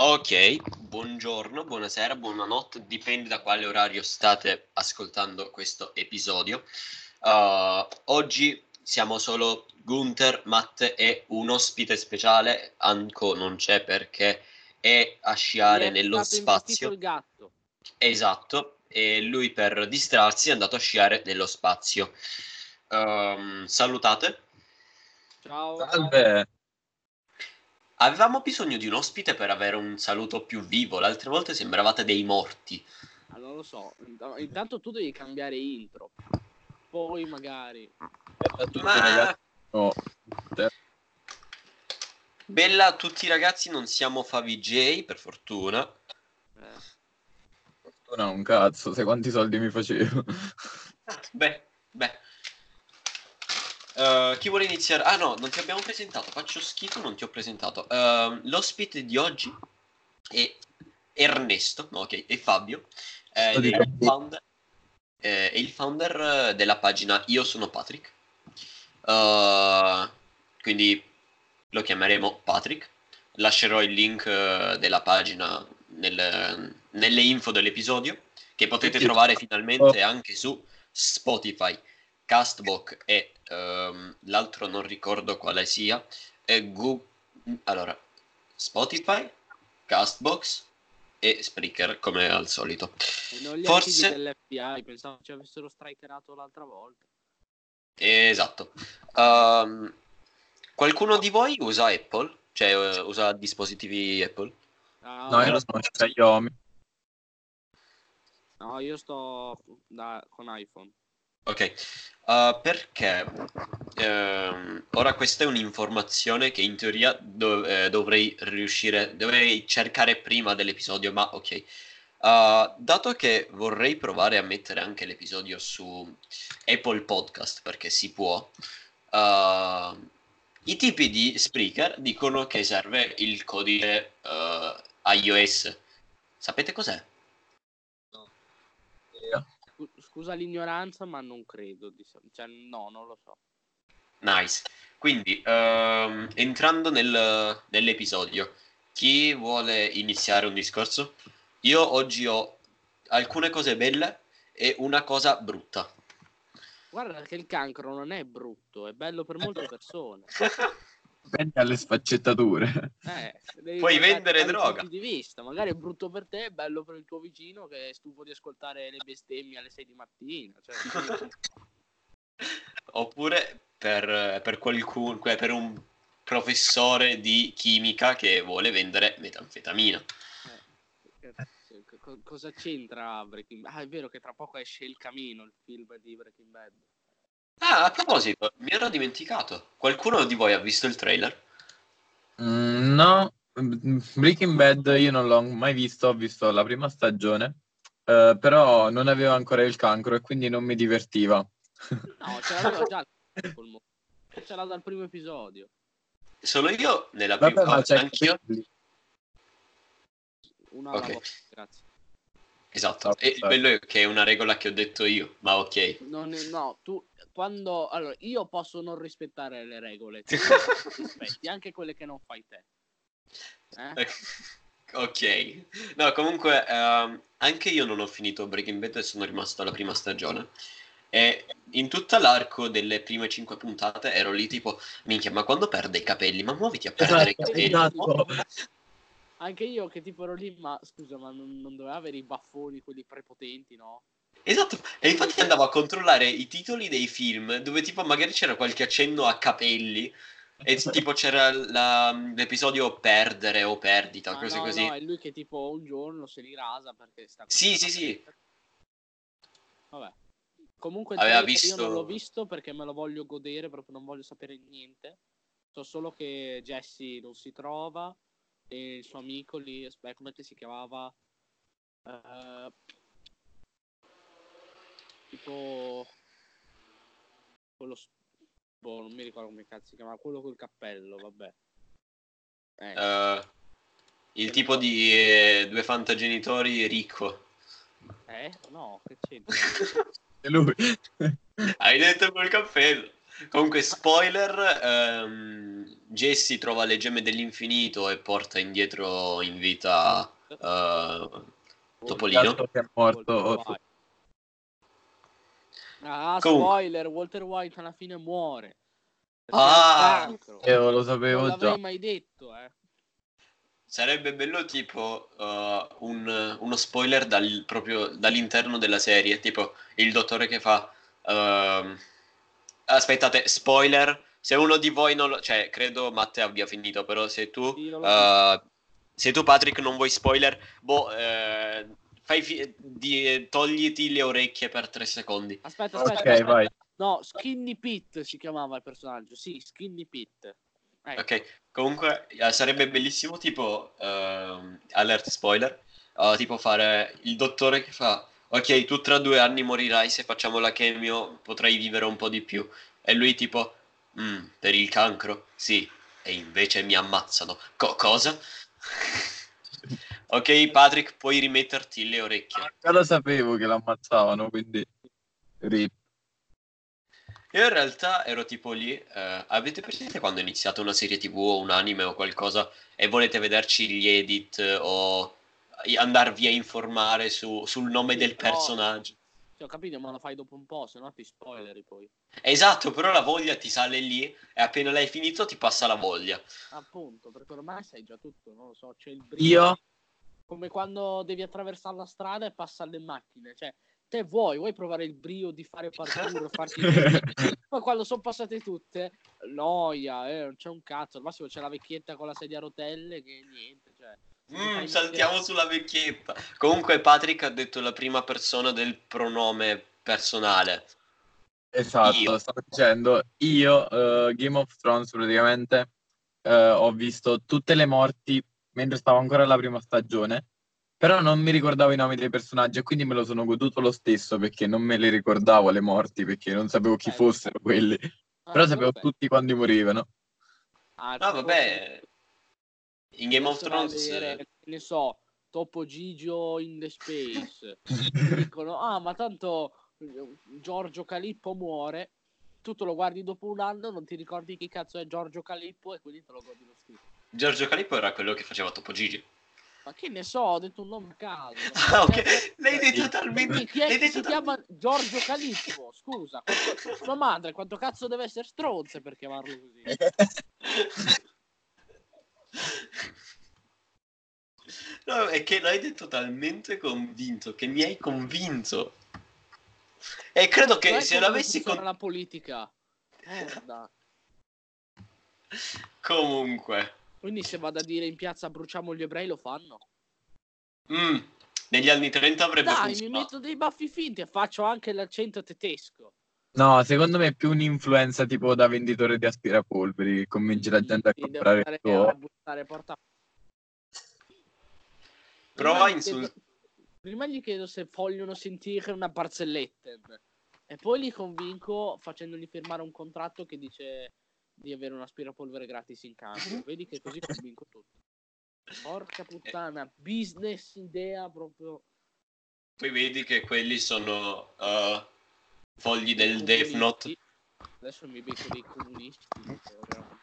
Ok, buongiorno, buonasera, buonanotte, dipende da quale orario state ascoltando questo episodio. Uh, oggi siamo solo Gunther, Matte e un ospite speciale. Anco non c'è perché è a sciare è nello spazio. il gatto. Esatto, e lui per distrarsi è andato a sciare nello spazio. Um, salutate. Ciao. Salve. Avevamo bisogno di un ospite per avere un saluto più vivo. Le altre volte sembravate dei morti. Ah, non lo so. Intanto tu devi cambiare intro. Poi magari. Bella a tutti Ma- ragazzi. No. Bella a tutti i ragazzi, non siamo Favij, per fortuna. Eh, Fortuna un cazzo, sai quanti soldi mi facevo? Beh, beh. Uh, chi vuole iniziare? Ah no, non ti abbiamo presentato. Faccio schifo, non ti ho presentato. Uh, l'ospite di oggi è Ernesto, ok, è Fabio. eh, ed è il founder, eh, è il founder eh, della pagina Io sono Patrick. Uh, quindi lo chiameremo Patrick. Lascerò il link eh, della pagina nel- nelle info dell'episodio che potete trovare finalmente anche su Spotify, Castbox e ehm, l'altro non ricordo quale sia. E Gu- allora, Spotify, Castbox e Spreaker come al solito. e non gli Forse- dell'FBI, pensavo ci avessero strikerato l'altra volta. Esatto. Ehm, qualcuno di voi usa Apple? Cioè eh, usa dispositivi Apple? Ah, No, io lo so, c'è Xiaomi. no, io sto da- con iPhone. Ok, Uh, perché ehm, ora questa è un'informazione che in teoria dov- eh, dovrei riuscire, dovrei cercare prima dell'episodio, ma ok. Uh, dato che vorrei provare a mettere anche l'episodio su Apple Podcast, perché si può, uh, i tipi di Spreaker dicono che serve il codice uh, iOS. Sapete cos'è? Scusa l'ignoranza, ma non credo. di Cioè, no, non lo so. Nice. Quindi, ehm, entrando nel- nell'episodio, chi vuole iniziare un discorso? Io oggi ho alcune cose belle e una cosa brutta. Guarda che il cancro non è brutto, è bello per molte persone. Dipende alle sfaccettature. Eh, Puoi vendere droga. di vista. Magari è brutto per te, è bello per il tuo vicino che è stufo di ascoltare le bestemmie alle 6 di mattina. Cioè, Oppure per, per qualcuno, per un professore di chimica che vuole vendere metanfetamina. eh, co- cosa c'entra Breaking Bad? Ah, è vero che tra poco esce Il Camino, il film di Breaking Bad. Ah, a proposito, mi ero dimenticato. Qualcuno di voi ha visto il trailer? Mm, no, Mm, Breaking Bad io non l'ho mai visto, ho visto la prima stagione, eh, però non avevo ancora il cancro e quindi non mi divertiva. No, ce l'avevo già. Ce l'ha dal primo episodio. Solo io nella Vabbè, prima... ma c'è anch'io? Una Ok. alla volta, grazie. Esatto, e il bello è che è una regola che ho detto io, ma ok. Non è- no, tu quando allora io posso non rispettare le regole, tu rispetti anche quelle che non fai te. Eh? ok, no, comunque ehm, anche io non ho finito Breaking Bad e sono rimasto alla prima stagione. E in tutto l'arco delle prime cinque puntate ero lì tipo, minchia, ma quando perde i capelli? Ma muoviti a perdere i Esatto, capelli. esatto. Anche io che tipo ero lì, ma scusa, ma non, non doveva avere i baffoni, quelli prepotenti, no? Esatto, e infatti andavo a controllare i titoli dei film dove tipo magari c'era qualche accenno a capelli e tipo c'era la- l'episodio perdere o perdita, Ah, cose no, così. no, è lui che tipo un giorno se li rasa perché sta Sì, sì, sì. Vabbè. Comunque visto- io non l'ho visto perché me lo voglio godere, proprio non voglio sapere niente. So solo che Jesse non si trova e il suo amico lì, aspetta, come si chiamava? Eh, tipo quello s- boh, non mi ricordo come cazzo si chiamava, quello col cappello, vabbè. Eh, Eh, il tipo di eh, due fantagenitori ricco. eh? No, che c'entra? E lui. Hai detto col cappello. Comunque, spoiler, ehm, Jesse trova le gemme dell'infinito e porta indietro in vita eh, Topolino. Che è morto. Ah, Comunque. spoiler, Walter White alla fine muore. Ah! Io lo non sapevo l'avrei già. mai detto, eh. Sarebbe bello tipo eh, un- uno spoiler dal- proprio dall'interno della serie, tipo il dottore che fa... ehm, aspettate, spoiler, se uno di voi non lo... cioè credo Matte abbia finito, però se tu... Sì, eh, se tu Patrick non vuoi spoiler, boh, eh, fai fi- di- togliti le orecchie per tre secondi. Aspetta, aspetta, Ok, aspetta. vai. No, Skinny Pete si chiamava il personaggio. Sì, Skinny Pete. Ecco. Ok, comunque eh, sarebbe bellissimo tipo ehm, alert spoiler, eh, tipo fare il dottore che fa ok, tu tra due anni morirai se facciamo la chemio, potrai vivere un po' di più. E lui tipo "Mm, per il cancro? Sì, e invece mi ammazzano. Co- cosa? ok, Patrick, puoi rimetterti le orecchie. Già lo sapevo che l'ammazzavano, quindi... Rip. Io in realtà ero tipo lì, eh, avete presente quando iniziate una serie TV o un anime o qualcosa e volete vederci gli edit o andarvi a informare su- sul nome del personaggio? Sì, ho capito, ma lo fai dopo un po', se no ti spoileri poi. Esatto, però la voglia ti sale lì e appena l'hai finito ti passa la voglia. Appunto, perché ormai sai già tutto, non lo so, c'è il brio. Io? Come quando devi attraversare la strada e passano le macchine, cioè te vuoi, vuoi provare il brio di fare parkour, farti Poi quando sono passate tutte, noia, eh, non c'è un cazzo, al massimo c'è la vecchietta con la sedia a rotelle che niente, cioè. Mm, saltiamo sulla vecchietta. Comunque Patrick ha detto la prima persona del pronome personale. Esatto, Io. stavo dicendo, io eh, Game of Thrones praticamente eh, ho visto tutte le morti mentre stavo ancora alla prima stagione, però non mi ricordavo i nomi dei personaggi e quindi me lo sono goduto lo stesso perché non me le ricordavo le morti perché non sapevo chi Eh, fossero quelli, Ah, però sapevo perfetto. tutti quando morivano. Ah, tipo vabbè, in Game of Thrones... vedere, eh, che ne so, Topo Gigio in the Space. Dicono, ah, ma tanto eh, Giorgio Calippo muore. Tu te lo guardi dopo un anno, non ti ricordi chi cazzo è Giorgio Calippo e quindi te lo godi lo stesso. Giorgio Calippo era quello che faceva Topo Gigi. Ma che ne so, ho detto un nome a caso. Ah, ok. L'hai detto talmente. Chi è L'hai che si detto chiama Giorgio Calippo? Scusa, quanto- sua madre quanto cazzo deve essere stronza per chiamarlo così? No, è che l'hai detto talmente convinto che mi hai convinto. E credo che Sai se come l'avessi con... la politica. Merda. Comunque. Quindi se vado a dire in piazza bruciamo gli ebrei lo fanno. Mm, negli anni 30 avrebbe Dai, mi funzionato. metto dei baffi finti e faccio anche l'accento tedesco. No, secondo me è più un'influenza tipo da venditore di aspirapolveri che convince la gente a Sì, devo comprare il andare tuo... a buttare porta. Prova Prima gli chiedo- insultare. Prima gli chiedo se vogliono sentire una barzelletta e poi li convinco facendogli firmare un contratto che dice di avere un aspirapolvere gratis in cambio. Vedi che così convinco tutti. Porca puttana, business idea proprio. Poi vedi che quelli sono uh, fogli del Death Note. Adesso mi becco dei comunisti.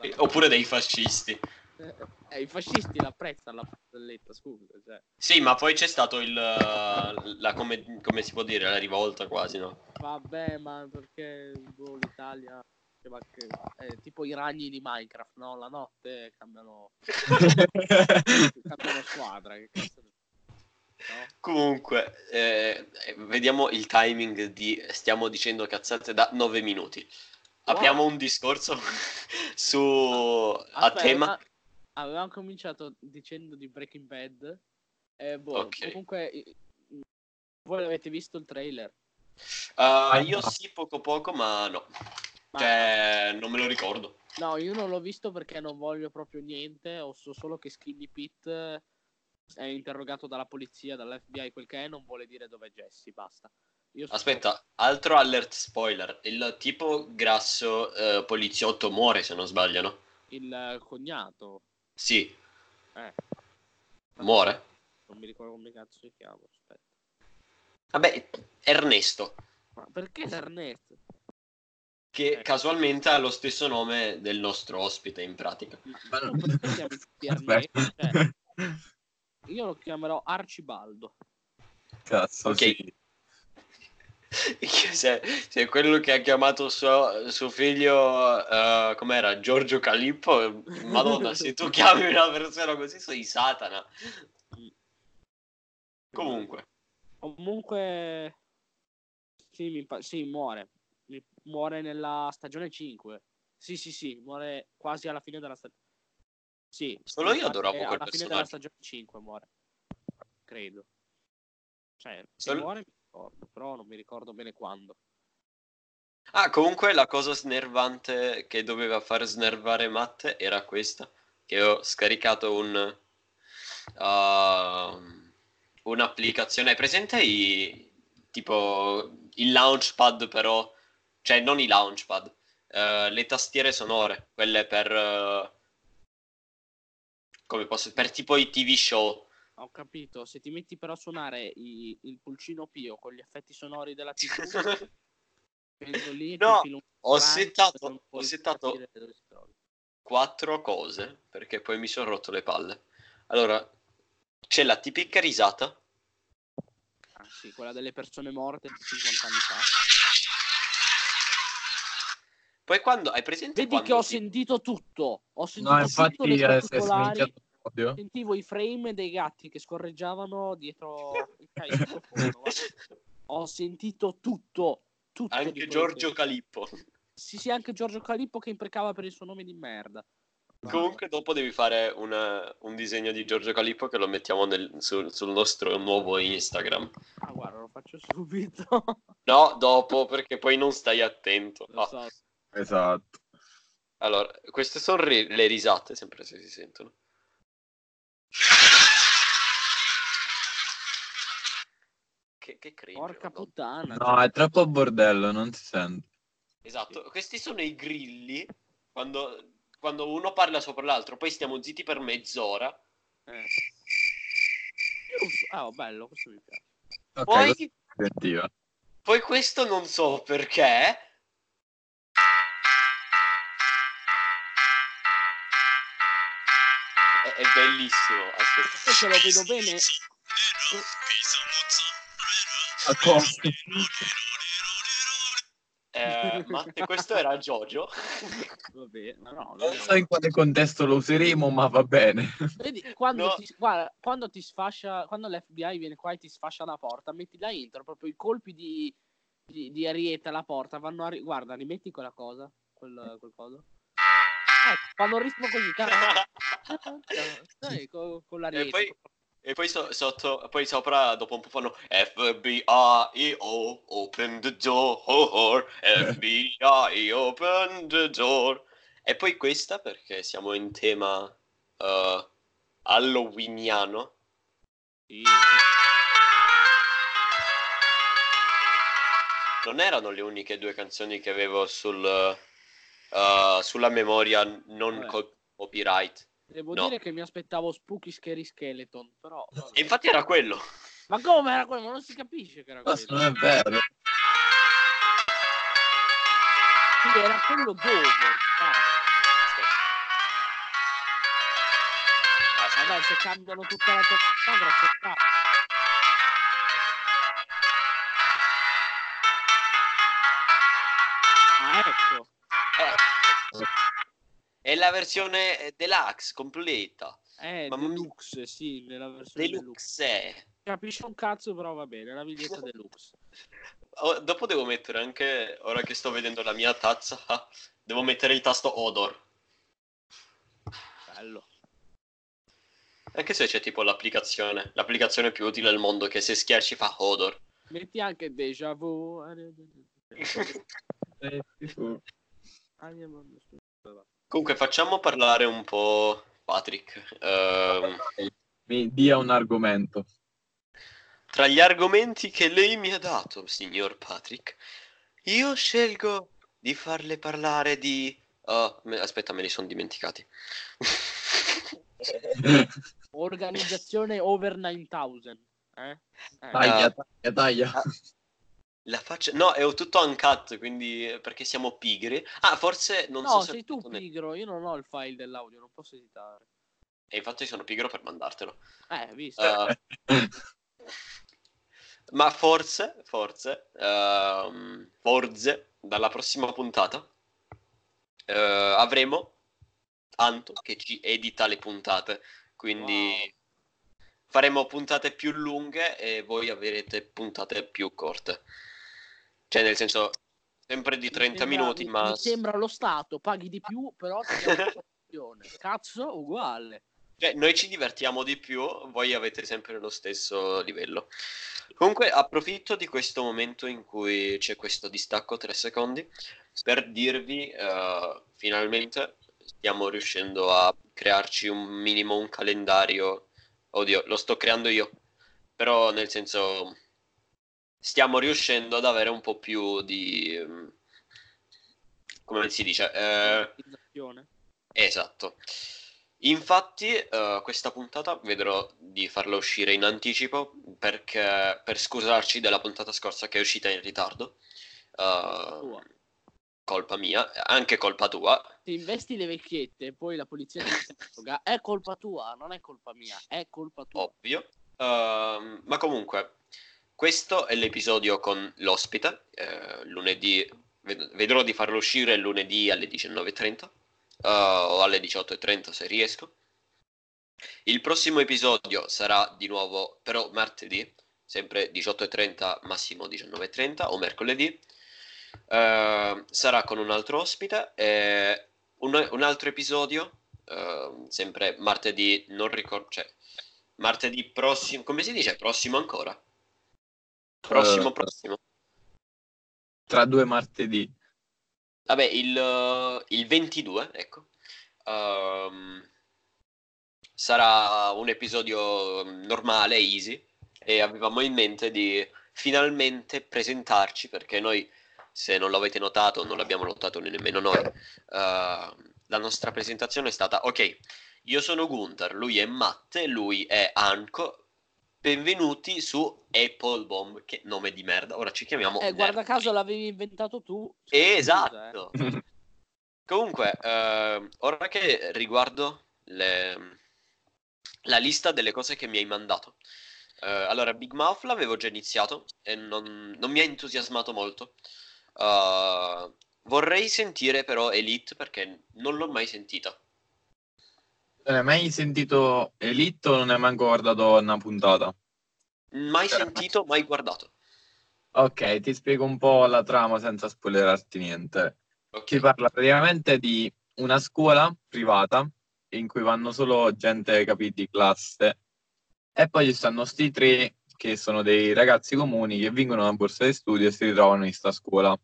eh, oppure dei fascisti. Eh, I fascisti l'apprezzano la barzelletta, scusa. Cioè. Sì, ma poi c'è stato il... la come, come si può dire, la rivolta quasi, no? Vabbè, ma perché boh, l'Italia diceva che è tipo i ragni di Minecraft, no? La notte cambiano, cambiano squadra. Che cazzo? Comunque, eh, vediamo il timing di... Stiamo dicendo cazzate da 9 minuti. Apriamo Wow. un discorso su... a Aspetta, tema... ma Avevamo cominciato dicendo di Breaking Bad. E boh, Ok. comunque voi l'avete visto il trailer? Uh, io sì, poco poco, ma no. Ma- Cioè, non me lo ricordo. No, io non l'ho visto perché non voglio proprio niente. Ho so solo che Skinny Pete è interrogato dalla polizia, dall'FBI, quel che è, non vuole dire dove è Jesse. Basta. Io so- Aspetta, altro alert spoiler. Il tipo grasso eh, poliziotto muore, se non sbaglio, no? Il eh, cognato. Sì, Eh, muore. non mi ricordo come cazzo si chiama. Aspetta. Vabbè, Ernesto. Ma perché Ernest? che casualmente ha lo stesso nome del nostro ospite in pratica. Ma non possiamo inserirne, cioè, io lo chiamerò Arcibaldo. Cazzo, Ok. sì. Se, se quello che ha chiamato suo, suo figlio, eh, com'era, Giorgio Calippo, madonna, se tu chiami una persona così sei Satana. Comunque, Comunque, sì, mi sì, muore. Mi- Muore nella stagione 5. Sì, sì, sì, muore quasi alla fine della stagione. Sì, Solo io adoravo è quel alla fine della personaggio. stagione 5 muore. Credo. Cioè, se Solo- muore mi ricordo, però non mi ricordo bene quando. ah, comunque la cosa snervante che doveva far snervare Matt era questa, che ho scaricato un, uh, un'applicazione, hai presente i, tipo il launchpad però, cioè non i launchpad, eh, le tastiere sonore, quelle per, eh, come posso, per tipo i TV show. Ho capito, se ti metti però a suonare i- il pulcino Pio con gli effetti sonori della TV, lì No, ho settato- ho settato- quattro cose perché poi mi sono rotto le palle. Allora, c'è la tipica risata. Ah, sì, quella delle persone morte 50 anni fa. Poi quando hai presente Vedi che ho ti- sentito tutto. Ho sentito No, tutto infatti le eh, si è particolari. l'audio. Sentivo i frame dei gatti che scorreggiavano dietro il microfono. Ho sentito tutto. tutto anche Giorgio che- Calippo. Sì, sì, anche Giorgio Calippo che imprecava per il suo nome di merda. Comunque dopo devi fare una- un disegno di Giorgio Calippo che lo mettiamo nel- sul, sul nostro nuovo Instagram. Ah, guarda, lo faccio subito. No, dopo perché poi non stai attento. Lo Ah, so. Esatto. Allora, queste sono ri- le risate, sempre se si sentono. Che, che cringe. Porca madonna. puttana. No, è troppo bordello, non si sente. Esatto, questi sono i grilli quando, quando uno parla sopra l'altro, poi stiamo zitti per mezz'ora. Eh. Ah, oh, bello, questo mi piace. Ok, Poi, poi questo non so perché. È, bellissimo. Aspetta. Io se lo vedo bene. A cosa? Eh, Matte, questo era Jojo. Vabbè, ma no. Non so in quale contesto lo useremo, ma va bene. Vedi, quando, No. ti, guarda, quando ti sfascia, quando l'FBI viene qua e ti sfascia la porta, metti la intro, proprio i colpi di, di, di ariete alla porta vanno a... Guarda, rimetti quella cosa, quel, quel coso. Eh, fanno un ritmo così, cara. Dai, con, con l'ariete. E poi, e poi so- sotto, poi sopra dopo un po' fanno FBI-O, open the door, FBI, open the door. E poi questa perché siamo in tema eh, halloweeniano. Sì, Non erano le uniche due canzoni che avevo sul, eh, sulla memoria non Vabbè. co- copyright. Devo No. dire che mi aspettavo Spooky Scary Skeleton, però... vabbè. E infatti era quello. Ma come era quello? Ma non si capisce che era Questo quello. non è vero. Sì, era quello dove? Ah, Aspetta. ma dai, se cambiano tutta la tua È la versione eh, deluxe, completa. Eh, mia. deluxe, sì, nella versione deluxe. Deluxe. Capisce un cazzo, però va bene, la biglietta deluxe. Oh, dopo devo mettere anche, ora che sto vedendo la mia tazza, devo mettere il tasto odor. Bello. Anche se c'è tipo l'applicazione, l'applicazione più utile al mondo che se schiacci fa odor. Metti anche déjà vu. Eh, Comunque facciamo parlare un po' Patrick. Ehm, Mi dia un argomento. tra gli argomenti che lei mi ha dato, signor Patrick, io scelgo di farle parlare di... oh, me- aspetta, me li sono dimenticati. Organizzazione over 9000. Eh? Eh. Taglia, taglia, taglia. La faccia... No, è tutto uncut, quindi perché siamo pigri. Ah, forse non no, so se... sei tu pigro, io non ho il file dell'audio, non posso editare. E infatti sono pigro per mandartelo. Eh, visto. Uh, ma forse, forse, uh, forse, dalla prossima puntata uh, avremo Anto che ci edita le puntate. Quindi wow. faremo puntate più lunghe e voi avrete puntate più corte. Cioè, nel senso, sempre di 30 sembra, minuti, mi, ma... Mi sembra lo Stato, paghi di più, però Cazzo, uguale. Cioè, noi ci divertiamo di più, voi avete sempre lo stesso livello. Comunque, approfitto di questo momento in cui c'è questo distacco 3 secondi per dirvi, uh, finalmente stiamo riuscendo a crearci un minimo un calendario. Oddio, lo sto creando io, però nel senso stiamo riuscendo ad avere un po' più di... come si dice? Eh... Esatto. Infatti, uh, questa puntata vedrò di farla uscire in anticipo perché per scusarci della puntata scorsa che è uscita in ritardo. Uh, colpa mia, anche colpa tua. Se investi le vecchiette e poi la polizia ti interroga, è colpa tua, non è colpa mia, è colpa tua. Ovvio. Uh, ma comunque, questo è l'episodio con l'ospite. Uh, lunedì, ved- vedrò di farlo uscire lunedì alle 19.30 uh, o alle 18.30 se riesco. Il prossimo episodio sarà di nuovo però martedì, sempre 18.30 massimo 19.30 o mercoledì. Uh, sarà con un altro ospite e un, un altro episodio, uh, sempre martedì, non ricordo, cioè martedì prossimo, come si dice? Prossimo ancora? Prossimo, uh, prossimo. Tra due martedì. Vabbè, il, il 22, ecco. Um, sarà un episodio normale, easy, e avevamo in mente di finalmente presentarci, perché noi, se non l'avete notato, non l'abbiamo notato nemmeno noi, uh, la nostra presentazione è stata, ok, io sono Gunther, lui è Matte, lui è Anko, benvenuti su Apple Bomb, che nome di merda. Ora ci chiamiamo. Eh, guarda caso l'avevi inventato tu. Esatto. Scusa, eh. Comunque, eh, ora che riguardo le... la lista delle cose che mi hai mandato. Eh, allora, Big Mouth l'avevo già iniziato e non, non mi ha entusiasmato molto. Uh, vorrei sentire però Elite perché non l'ho mai sentita. Non hai mai sentito Elite o non hai mai guardato una puntata? Mai sentito, mai guardato. Ok, ti spiego un po' la trama senza spoilerarti niente. Okay. Si parla praticamente di una scuola privata in cui vanno solo gente, capiti, di classe. E poi ci stanno sti tre che sono dei ragazzi comuni che vincono una borsa di studio e si ritrovano in questa scuola.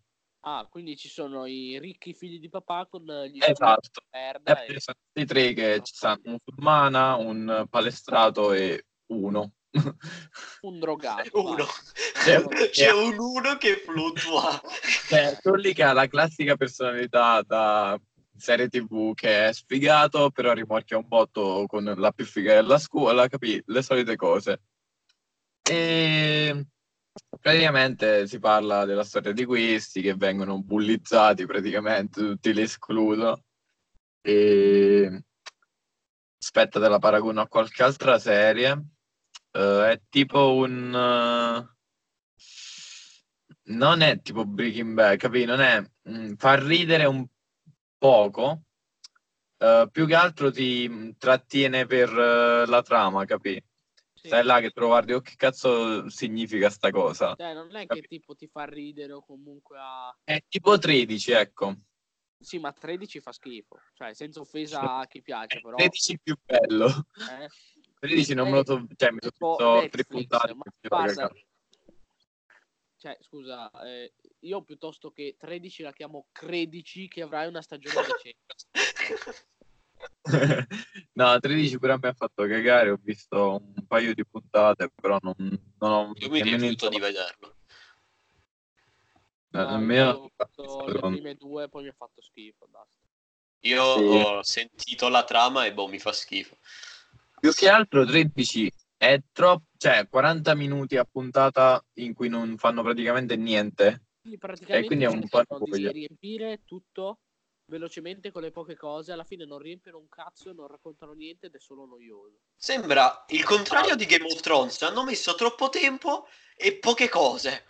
Ah, quindi ci sono i ricchi figli di papà con gli esatto. merda. E... I tre che ci stanno un musulmana, un palestrato e uno. un drogato. Uno. C'è, c'è un uno che fluttua. Cioè, lì che ha la classica personalità da serie tv che è sfigato, però rimorchia un botto con la più figa della scuola, capì? Le solite cose. E praticamente si parla della storia di questi che vengono bullizzati praticamente, tutti li escludono. E aspetta, te la paragono a qualche altra serie. Uh, è tipo un. Uh... non è tipo Breaking Bad, capì? Non è. Mm, fa ridere un poco. Uh, più che altro ti trattiene per la trama, capì? Sì. Stai là che trovarti, oh che cazzo significa sta cosa? Cioè, non è che tipo ti fa ridere o comunque a... È tipo 13, ecco. Sì, ma 13 fa schifo. Cioè, senza offesa a chi piace, però... 13 più bello. Eh? 13 non me lo so... Cioè, mi sono tripuntato. Guarda... Cioè, scusa, eh, io piuttosto che 13 la chiamo Credici che avrai una stagione decente. no, 13 pure a me ha fatto cagare, ho visto un paio di puntate, però non, non ho... Io mi rifiuto di vederlo. No. Ho fatto le prime due, poi mi ha fatto schifo, basta. Io sì. ho sentito la trama e boh, mi fa schifo. Più che altro 13 è troppo, cioè 40 minuti a puntata in cui non fanno praticamente niente. Quindi praticamente E quindi è un po' di riempire tutto velocemente con le poche cose, alla fine non riempiono un cazzo, non raccontano niente ed è solo noioso. Sembra il contrario di Game of Thrones. Hanno messo troppo tempo e poche cose.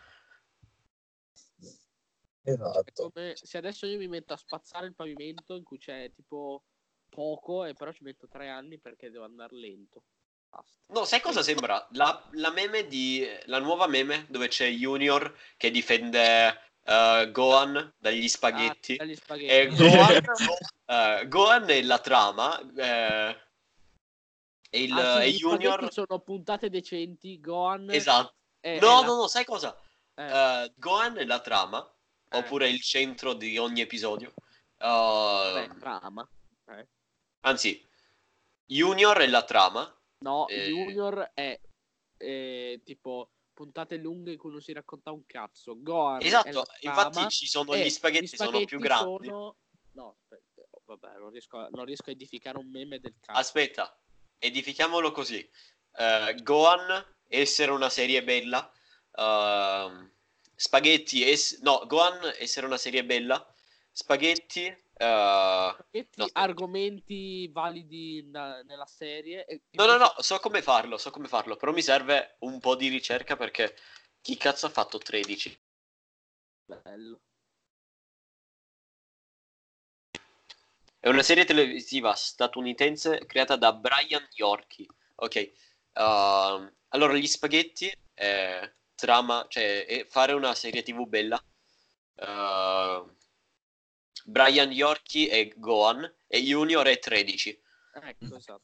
Esatto. come se adesso io mi metto a spazzare il pavimento in cui c'è tipo poco e però ci metto tre anni perché devo andare lento. Basta. No, sai cosa sembra? La, la meme di. La nuova meme dove c'è Junior che difende eh, Gohan dagli spaghetti. Ah, dagli E spaghetti. Gohan, eh, Gohan è la trama. eh, e il Ah, sì, e Junior. sono puntate decenti, Gohan Esatto. è- No, è la- no, no, sai cosa? eh, Eh, Gohan è la trama, Eh. oppure il centro di ogni episodio. Uh, vabbè, trama. Eh. anzi, Junior è la trama. No, Eh. Junior è eh, tipo puntate lunghe in cui non si racconta un cazzo. Gohan Esatto, infatti ci sono e gli spaghetti, sono più grandi. sono- No, aspetta, oh, vabbè, non riesco, a, non riesco a edificare un meme del cazzo. Aspetta, edifichiamolo così. Eh, Gohan, essere una serie bella. Ehm, spaghetti, ess- no, Gohan, essere una serie bella. Spaghetti, Spaghetti, no, argomenti validi na- nella serie. e- no, no, no, so come farlo, so come farlo, però mi serve un po' di ricerca perché chi cazzo ha fatto 13? Bello. È una serie televisiva statunitense creata da Brian Yorkie. Ok. ehm, allora, gli spaghetti è trama, cioè è fare una serie TV bella. Ehm, Brian Yorkie è Gohan e Junior è 13. Ecco, esatto.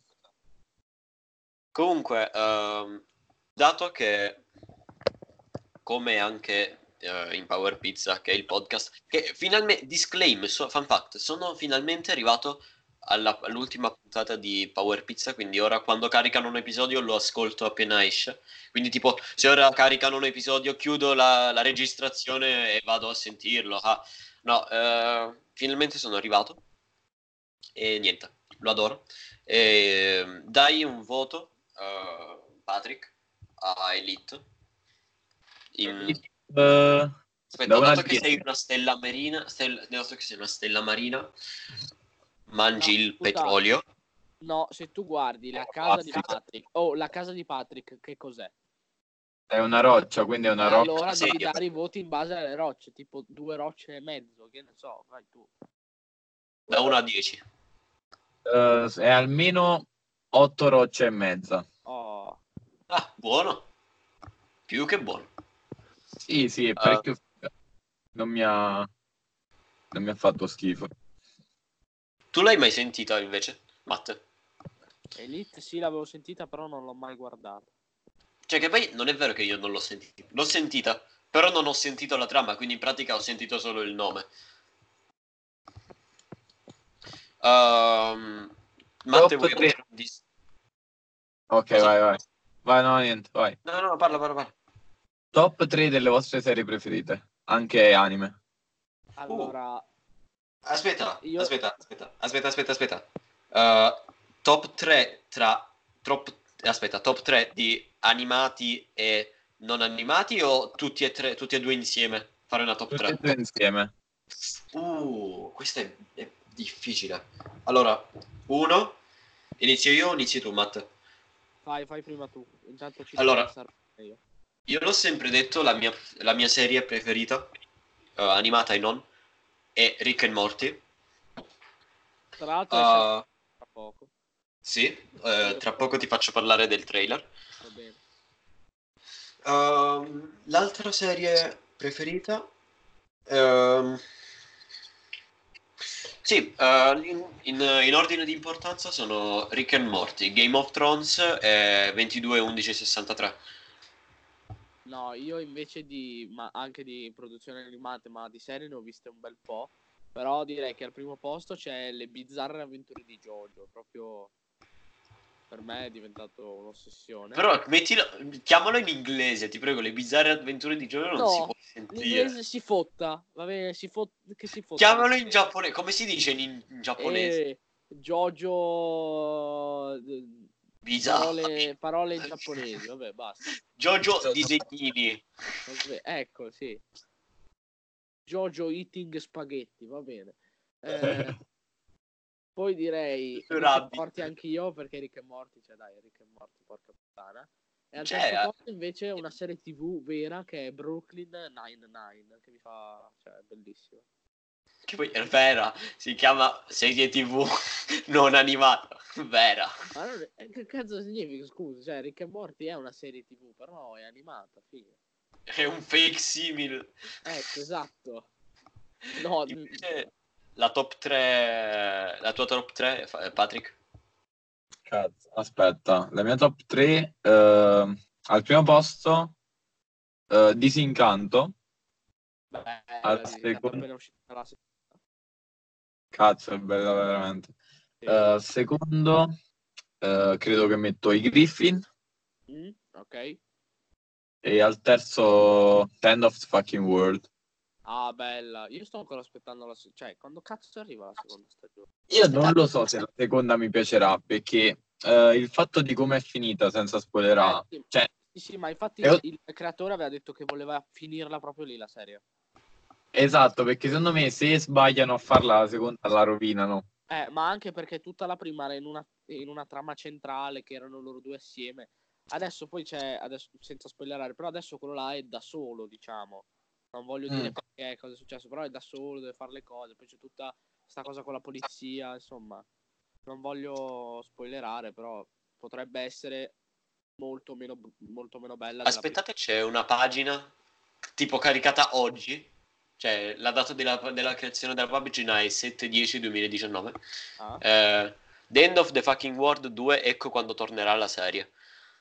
Comunque, ehm, dato che come anche eh, in Power Pizza, che è il podcast, che finalmente, disclaim, so- fun fact, sono finalmente arrivato alla- all'ultima puntata di Power Pizza, quindi ora quando caricano un episodio lo ascolto appena esce. Quindi tipo, se ora caricano un episodio, chiudo la, la registrazione e vado a sentirlo. Ah, no, eh, finalmente sono arrivato. E niente, lo adoro. E, dai un voto, eh, Patrick, a Elite. In- Eh, Aspetta, dato che sei una stella marina, stella- dato che sei una stella marina, mangi No, il scusa. petrolio. No, se tu guardi la Oh, casa di basta. Patrick, oh, la casa di Patrick, che cos'è? È una roccia, quindi è una roccia. allora devi dare i voti in base alle rocce, tipo due rocce e mezzo, che ne so, vai tu. Da 1 a 10. Eh, è almeno 8 rocce e mezza. Oh, Ah, buono. Più che buono. Sì, sì, è Ah. parecchio figa. Non mi ha non mi ha fatto schifo. Tu l'hai mai sentita invece, Matt? Elite sì, l'avevo sentita, però non l'ho mai guardata. Cioè che poi non è vero che io non l'ho sentita. L'ho sentita, però non ho sentito la trama, quindi in pratica ho sentito solo il nome. Ehm, Matt, Top vuoi tre. approfondire? Ok, Cosa? vai, vai. Vai, no, niente, vai. No, no, parla, parla, parla. Top 3 delle vostre serie preferite, anche anime. Allora, Aspetta, Io- aspetta, aspetta, aspetta, aspetta, aspetta. Uh, top 3 tra... Top, aspetta, top 3 di animati e non animati o tutti e, tre, tutti e due insieme? Fare una top Tutte 3. e due insieme. Uh, questo è, è difficile. Allora, uno, inizio io o inizi tu, Matt? fai, fai prima tu. Intanto ci Allora. io. Io l'ho sempre detto, la mia, la mia serie preferita, uh, animata e non, è Rick and Morty. Tra l'altro, Uh, tra poco. sì, eh, tra poco ti faccio parlare del trailer. Ehm, l'altra serie preferita? Ehm, sì, eh, in, in- in ordine di importanza sono Rick and Morty, Game of Thrones e 22 11 63. No, io invece di, ma anche di produzione animate, ma di serie ne ho viste un bel po'. Però direi che al primo posto c'è le bizzarre avventure di Jojo. Proprio per me è diventato un'ossessione. Però mettilo, chiamalo in inglese, ti prego, le bizzarre avventure di Giorgio non No, si può sentire. L'inglese si fotta, va bene, si fot- che si fotta. Chiamalo in giapponese, come si dice in, in giapponese? Eh, Jojo... Bizarro. Parole, parole in giapponese, vabbè, basta. Jojo disegnini. Vabbè, ecco, sì. Jojo eating spaghetti, va bene. Eh, poi direi. Morty anch'io perché Rick e Morty, cioè dai, Rick e Morty, porca puttana. E al Cioè, terzo eh. posto invece una serie tv vera che è Brooklyn Nine-Nine, che mi fa, cioè, è bellissima. Che poi è vera, si chiama serie tv non animata, vera. Ma non è- che cazzo significa, scusa? Cioè, Rick e Morty è una serie tv, però è animata, figa. È un fake simile. Ecco, esatto. No, Invece, la top 3, la tua top 3, Patrick? Cazzo, aspetta, la mia top 3 al primo posto eh, Disincanto, beh, al secondo- cazzo è bella veramente. Sì. Eh, al secondo eh, credo che metto i Griffin Mm, ok. e al terzo End of the Fucking World. Ah, bella. Io sto ancora aspettando la se- Cioè, quando cazzo arriva la seconda stagione? Io non lo so se la seconda mi piacerà perché eh, il fatto di come è finita senza spoilerare, Eh, sì. cioè Sì, sì, ma infatti E- il creatore aveva detto che voleva finirla proprio lì la serie. esatto, perché secondo me se sbagliano a farla la seconda la rovinano. Eh, ma anche perché tutta la prima era in una, in una trama centrale che erano loro due assieme. Adesso poi c'è, adesso, senza spoilerare, però adesso quello là è da solo, diciamo. Non voglio dire Mm. perché, cosa è successo, però è da solo, deve fare le cose. Poi c'è tutta sta cosa con la polizia, insomma. Non voglio spoilerare, però potrebbe essere molto meno, molto meno bella. Aspettate, c'è una pagina tipo caricata oggi. Cioè, la data della, della creazione della pagina è 7-10-2019. prima. Ah, Eh, the End of the Fucking World 2, ecco quando tornerà la serie.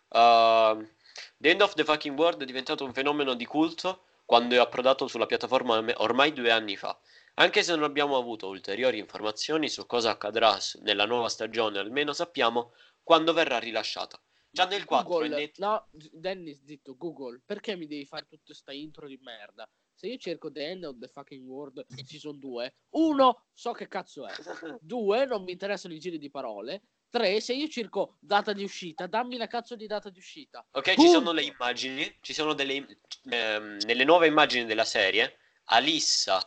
Uh, the End of the Fucking World è diventato un fenomeno di culto quando è approdato sulla piattaforma ormai due anni fa. Anche se non abbiamo avuto ulteriori informazioni su cosa accadrà nella nuova stagione, almeno sappiamo quando verrà rilasciata. Già nel 4 è Google, net- no, Dennis, zitto, Google, perché mi devi fare tutta sta intro di merda? Se io cerco The End of the Fucking World Season 2, uno, so che cazzo è. Due, non mi interessano i giri di parole. Tre, se io cerco data di uscita, dammi la cazzo di data di uscita. Ok, ci Punto. sono le immagini, ci sono delle ehm, nelle nuove immagini della serie, Alissa,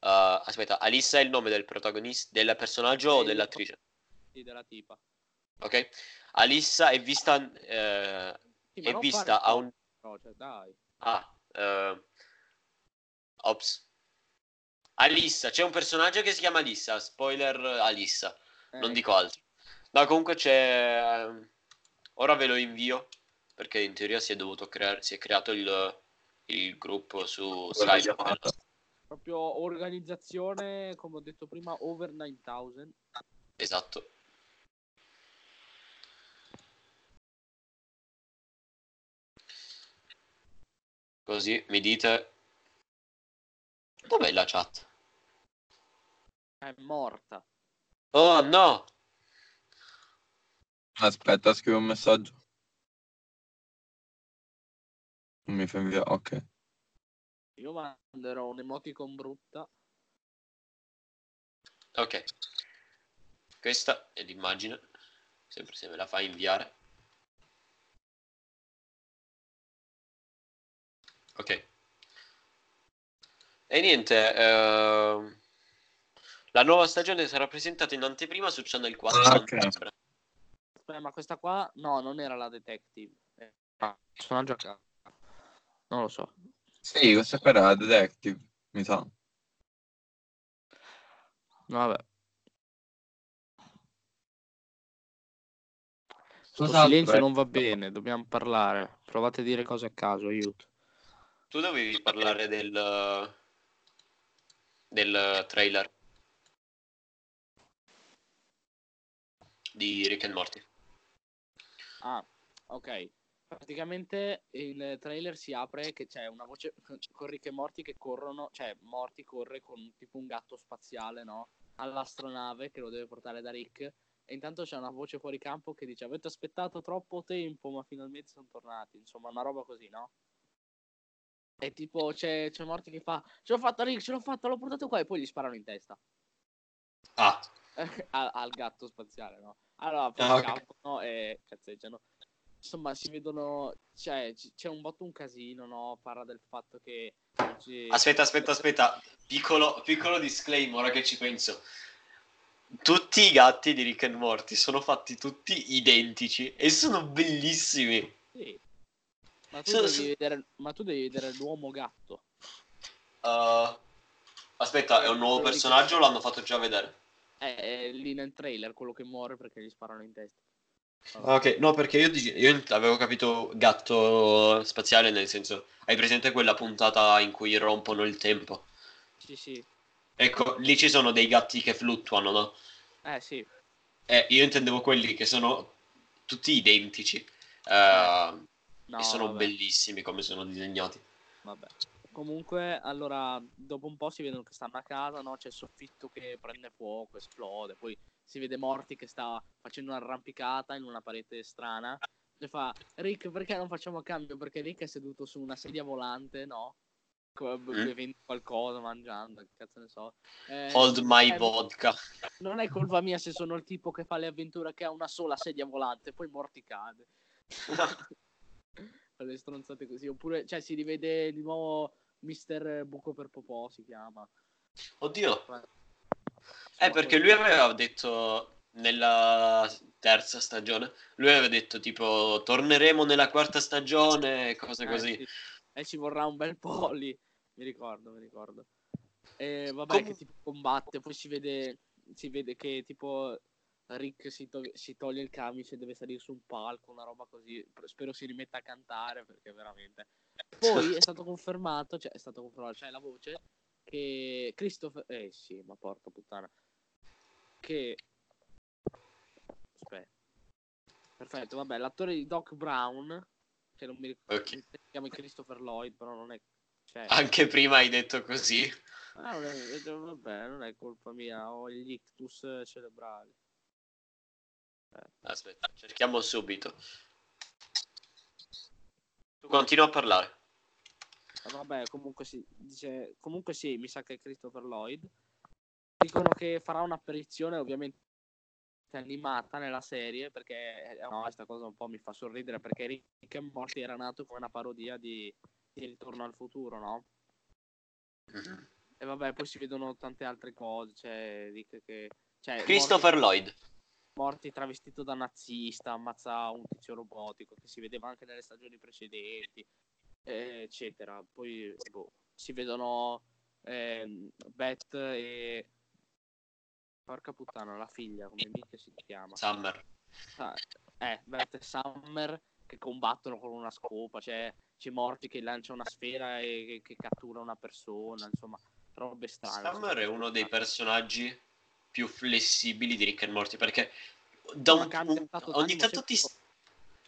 eh, aspetta, Alissa è il nome del protagonista, del personaggio o Sì. dell'attrice, Sì, della tipa. ok? Alissa è vista, eh, Sì, è non vista a un... no, cioè, dai. Ah, eh, ops. Alissa, c'è un personaggio che si chiama Alissa, spoiler Alissa, non Eh, dico altro. No, comunque c'è... ehm, ora ve lo invio, perché in teoria si è dovuto creare, si è creato il, il gruppo su Skype. chiamata. Proprio organizzazione, come ho detto prima, over 9000. Esatto. Così mi dite... Dov'è la chat? È morta. Oh no! Aspetta, scrivo un messaggio. Non mi fa inviare, ok. Io manderò un emoticon brutta. Ok. Questa è l'immagine. Sempre se me la fai inviare. Ok. E niente, ehm, la nuova stagione sarà presentata in anteprima su Channel 4. Ah, a ok. novembre. Aspetta, ma questa qua, no, non era la detective. Eh, no, personaggio a caso. Non lo so. Sì, questa qua era la detective, mi sa. No, vabbè. Sto Cos'altro silenzio è? non va bene, dobbiamo parlare. Provate a dire cose a caso, aiuto. Tu dovevi parlare del, del trailer di Rick and Morty. Ah, ok. Praticamente il trailer si apre che c'è una voce con Rick e Morty che corrono, cioè Morty corre con tipo un gatto spaziale, no? All'astronave che lo deve portare da Rick. E intanto c'è una voce fuori campo che dice avete aspettato troppo tempo ma finalmente sono tornati. Insomma, una roba così, no? E tipo c'è, c'è Morty che fa ce l'ho fatta Rick, ce l'ho fatta, l'ho portato qua e poi gli sparano in testa Ah, al, al gatto spaziale, no? Allora, poi Ah, ok. scappano e cazzeggiano. Insomma, si vedono. Cioè, c- c'è un botto un casino, no? Parla del fatto che. Aspetta, aspetta, aspetta. Piccolo, piccolo disclaimer, ora che ci penso. Tutti i gatti di Rick and Morty sono fatti tutti identici e sono bellissimi. Sì. Ma tu, Sono- devi sono- vedere, ma tu devi vedere l'uomo gatto. Uh, aspetta, è un nuovo personaggio o l'hanno fatto già vedere? È, è lì nel trailer quello che muore perché gli sparano in testa. Ah, Ok, no, perché io, io avevo capito gatto spaziale, nel senso, hai presente quella puntata in cui rompono il tempo? Sì, sì. Ecco, lì ci sono dei gatti che fluttuano, no? Eh, sì. Eh, io intendevo quelli che sono tutti identici. eh, No, e sono vabbè. bellissimi come sono disegnati. Vabbè. Comunque, allora, dopo un po' si vedono che stanno a casa, no? C'è il soffitto che prende fuoco, esplode, poi si vede Morty che sta facendo un'arrampicata in una parete strana e fa, Rick, perché non facciamo cambio? Perché Rick è seduto su una sedia volante, no? Mm. Bevendo qualcosa, mangiando, che cazzo ne so. Eh, Hold my eh, vodka. Non è colpa mia se sono il tipo che fa le avventure che ha una sola sedia volante, poi Morty cade. Le stronzate così. Oppure, cioè, si rivede di nuovo Mister Buco per Popò, si chiama. Oddio. Eh, perché lui aveva detto nella terza stagione, lui aveva detto tipo torneremo nella quarta stagione, cose Eh, così. sì. E ci vorrà un bel po' lì. Mi ricordo, mi ricordo. E vabbè, Com- che tipo combatte, poi si vede, si vede che tipo Rick si, to- si toglie il camice e deve salire su un palco, una roba così. Spero si rimetta a cantare perché veramente. Poi è stato confermato, cioè è stato confermato, c'è la voce che Christopher... Eh sì, ma porca puttana. Che... Aspetta. Perfetto, vabbè, l'attore di Doc Brown, che non mi ricordo, Ok. si chiama Christopher Lloyd, però non è... Cioè, Anche prima hai detto così. ah, non è- vabbè, non è colpa mia, ho gli ictus cerebrali. Aspetta, cerchiamo subito. Tu continua a parlare. Ah, Vabbè, comunque sì, dice, comunque sì, mi sa che è Christopher Lloyd. Dicono che farà un'apparizione ovviamente animata nella serie perché eh, no, questa cosa un po' mi fa sorridere perché Rick and Morty era nato come una parodia di, di Ritorno al futuro, no? Mhm. E vabbè, poi si vedono tante altre cose, cioè Rick che cioè, Christopher Lloyd. Morty travestito da nazista, ammazza un tizio robotico che si vedeva anche nelle stagioni precedenti, eh, eccetera. Poi boh, si vedono ehm, Beth e porca puttana, la figlia, come mica si chiama? Summer. Ah, eh, Beth e Summer che combattono con una scopa, c'è, c'è Morty che lancia una sfera e che, che cattura una persona, insomma, robe strane. Summer è uno dei personaggi più flessibili di Rick and Morty perché da un, un- ogni tanto ti sempre-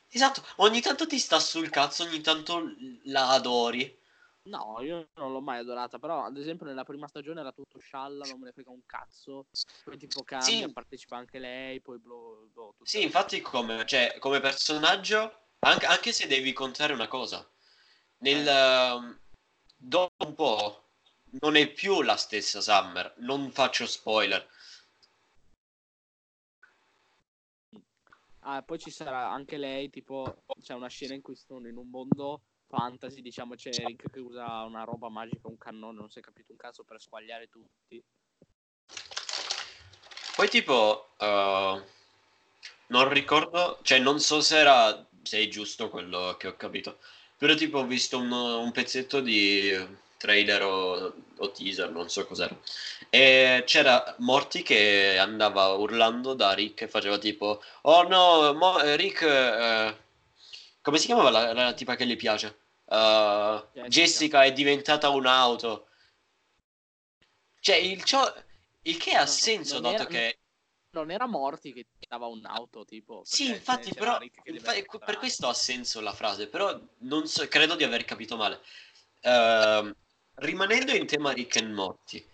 esatto ogni tanto ti sta sul cazzo ogni tanto la adori No, io non l'ho mai adorata, però ad esempio nella prima stagione era tutto scialla, non me ne frega un cazzo. Poi tipo cambia, Sì. partecipa anche lei, poi boh, boh, tutto- sì infatti come, cioè, come personaggio anche, anche se devi contare una cosa nel Eh. ehm, dopo un po' non è più la stessa Summer non faccio spoiler Ah, poi ci sarà anche lei, tipo c'è una scena in cui sono in un mondo fantasy, diciamo c'è Rick che usa una roba magica, un cannone, non si è capito un cazzo per squagliare tutti. Poi tipo, eh, non ricordo, cioè non so se era, se è giusto quello che ho capito, però tipo ho visto un, un pezzetto di trailer o, o teaser, non so cos'era, e c'era Morty che andava urlando da Rick e faceva tipo, oh no, Mo- eh, Rick, eh, come si chiamava la, la tipa che gli piace? Eh, Jessica. Jessica è diventata un'auto. Cioè, il, ciò, il che ha senso, non dato era- che... Non era Morty che dava un'auto, tipo. Sì, infatti, però infa- per questo ha senso la frase, però non so, credo di aver capito male. Ehm, rimanendo in tema Rick and Morty,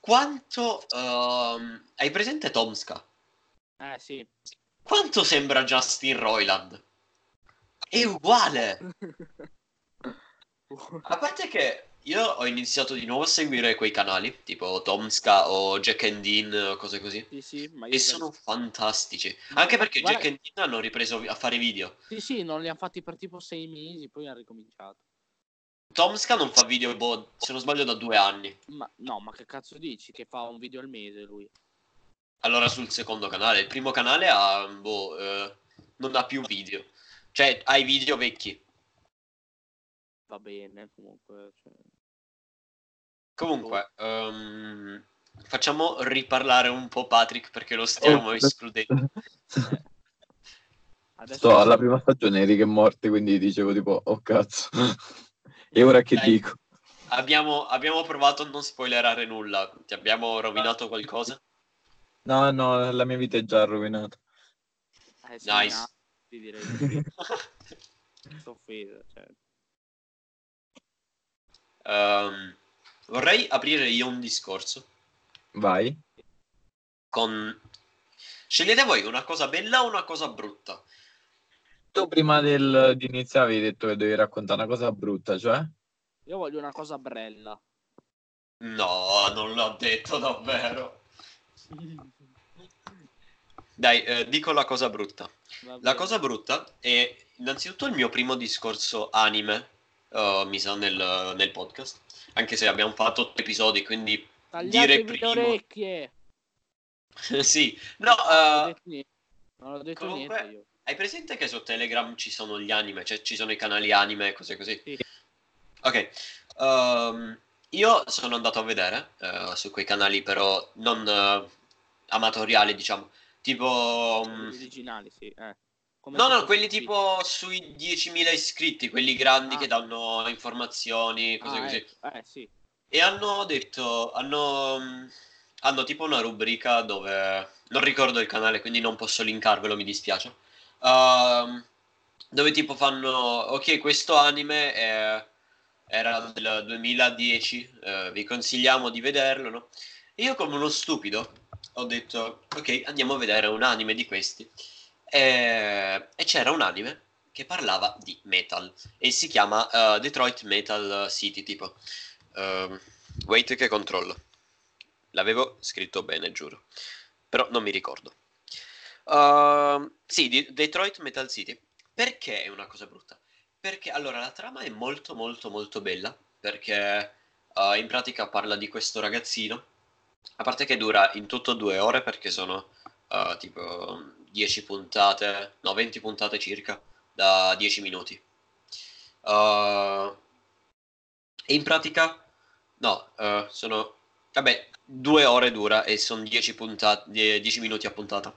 quanto ehm, hai presente Tomska? Eh sì. Quanto sembra Justin Roiland? È uguale! A parte che io ho iniziato di nuovo a seguire quei canali, tipo Tomska o Jack and Dean o cose così. Sì, sì, ma io E sono fantastici. Ma- Anche perché guarda- Jack and Dean hanno ripreso a fare video. Sì, sì, non li hanno fatti per tipo sei mesi, poi hanno ricominciato. Tomska non fa video, boh, se non sbaglio, da due anni. Ma no, ma che cazzo dici? Che fa un video al mese lui? Allora sul secondo canale. Il primo canale ha, boh, eh, non ha più video. Cioè, ha i video vecchi. Va bene, comunque. Cioè... Comunque, ehm, facciamo riparlare un po' Patrick perché lo stiamo Oh. escludendo. eh. Adesso Sto alla prima stagione Eric è morte, quindi dicevo tipo, oh cazzo. E ora che Dai. dico? Abbiamo, abbiamo provato a non spoilerare nulla. Ti abbiamo rovinato qualcosa? No, no, la mia vita è già rovinata. eh, Nice. sì, direi offeso, cioè. Ehm, vorrei aprire io un discorso Vai. con... Scegliete voi una cosa bella o una cosa brutta? Tu prima del- di iniziare avevi detto che dovevi raccontare una cosa brutta, cioè? Io voglio una cosa brella. No, non l'ho detto davvero. Dai, eh, dico la cosa brutta. La cosa brutta è innanzitutto il mio primo discorso anime, eh, mi sa, nel, nel podcast. Anche se abbiamo fatto otto episodi, quindi dire Tagliatevi le primo... orecchie. sì, no, Non ho eh, detto niente. Non ho detto comunque- niente io. Hai presente che su Telegram ci sono gli anime, cioè ci sono i canali anime e cose così? Sì. Ok, ehm, io sono andato a vedere eh, su quei canali però non eh, amatoriali, diciamo, tipo... Gli originali, sì. Eh. Come No, no, quelli sì. tipo sui 10.000 iscritti, quelli grandi Ah. che danno informazioni, cose Ah, così. ecco. Eh, sì. E hanno detto, hanno, mm, hanno tipo una rubrica dove, non ricordo il canale, quindi non posso linkarvelo, mi dispiace, Ehm, dove tipo fanno, ok, questo anime è- era del 2010, eh, vi consigliamo di vederlo, no? E io come uno stupido ho detto, ok, andiamo a vedere un anime di questi. E, e c'era un anime che parlava di metal e si chiama eh, Detroit Metal City, tipo. Ehm, wait che controllo. L'avevo scritto bene, giuro. Però non mi ricordo. Ehm, sì, di- Detroit Metal City. Perché è una cosa brutta? Perché allora la trama è molto molto molto bella. Perché eh, in pratica parla di questo ragazzino. A parte che dura in tutto due ore perché sono eh, tipo 10 puntate, no 20 puntate circa, da 10 minuti. Eh, e in pratica, no, eh, sono, vabbè, due ore dura e sono 10 puntate, 10 minuti a puntata.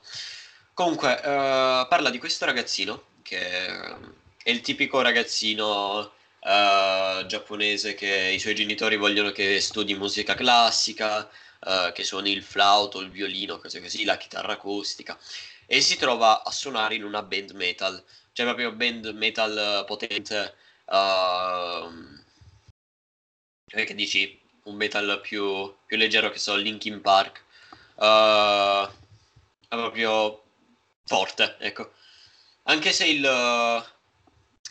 Comunque, eh, parla di questo ragazzino che è il tipico ragazzino eh, giapponese che i suoi genitori vogliono che studi musica classica, eh, che suoni il flauto, il violino, cose così, la chitarra acustica. E si trova a suonare in una band metal, cioè proprio band metal potente. ehm, che dici un metal più, più leggero che so, Linkin Park. proprio forte, ecco. Anche se il, eh,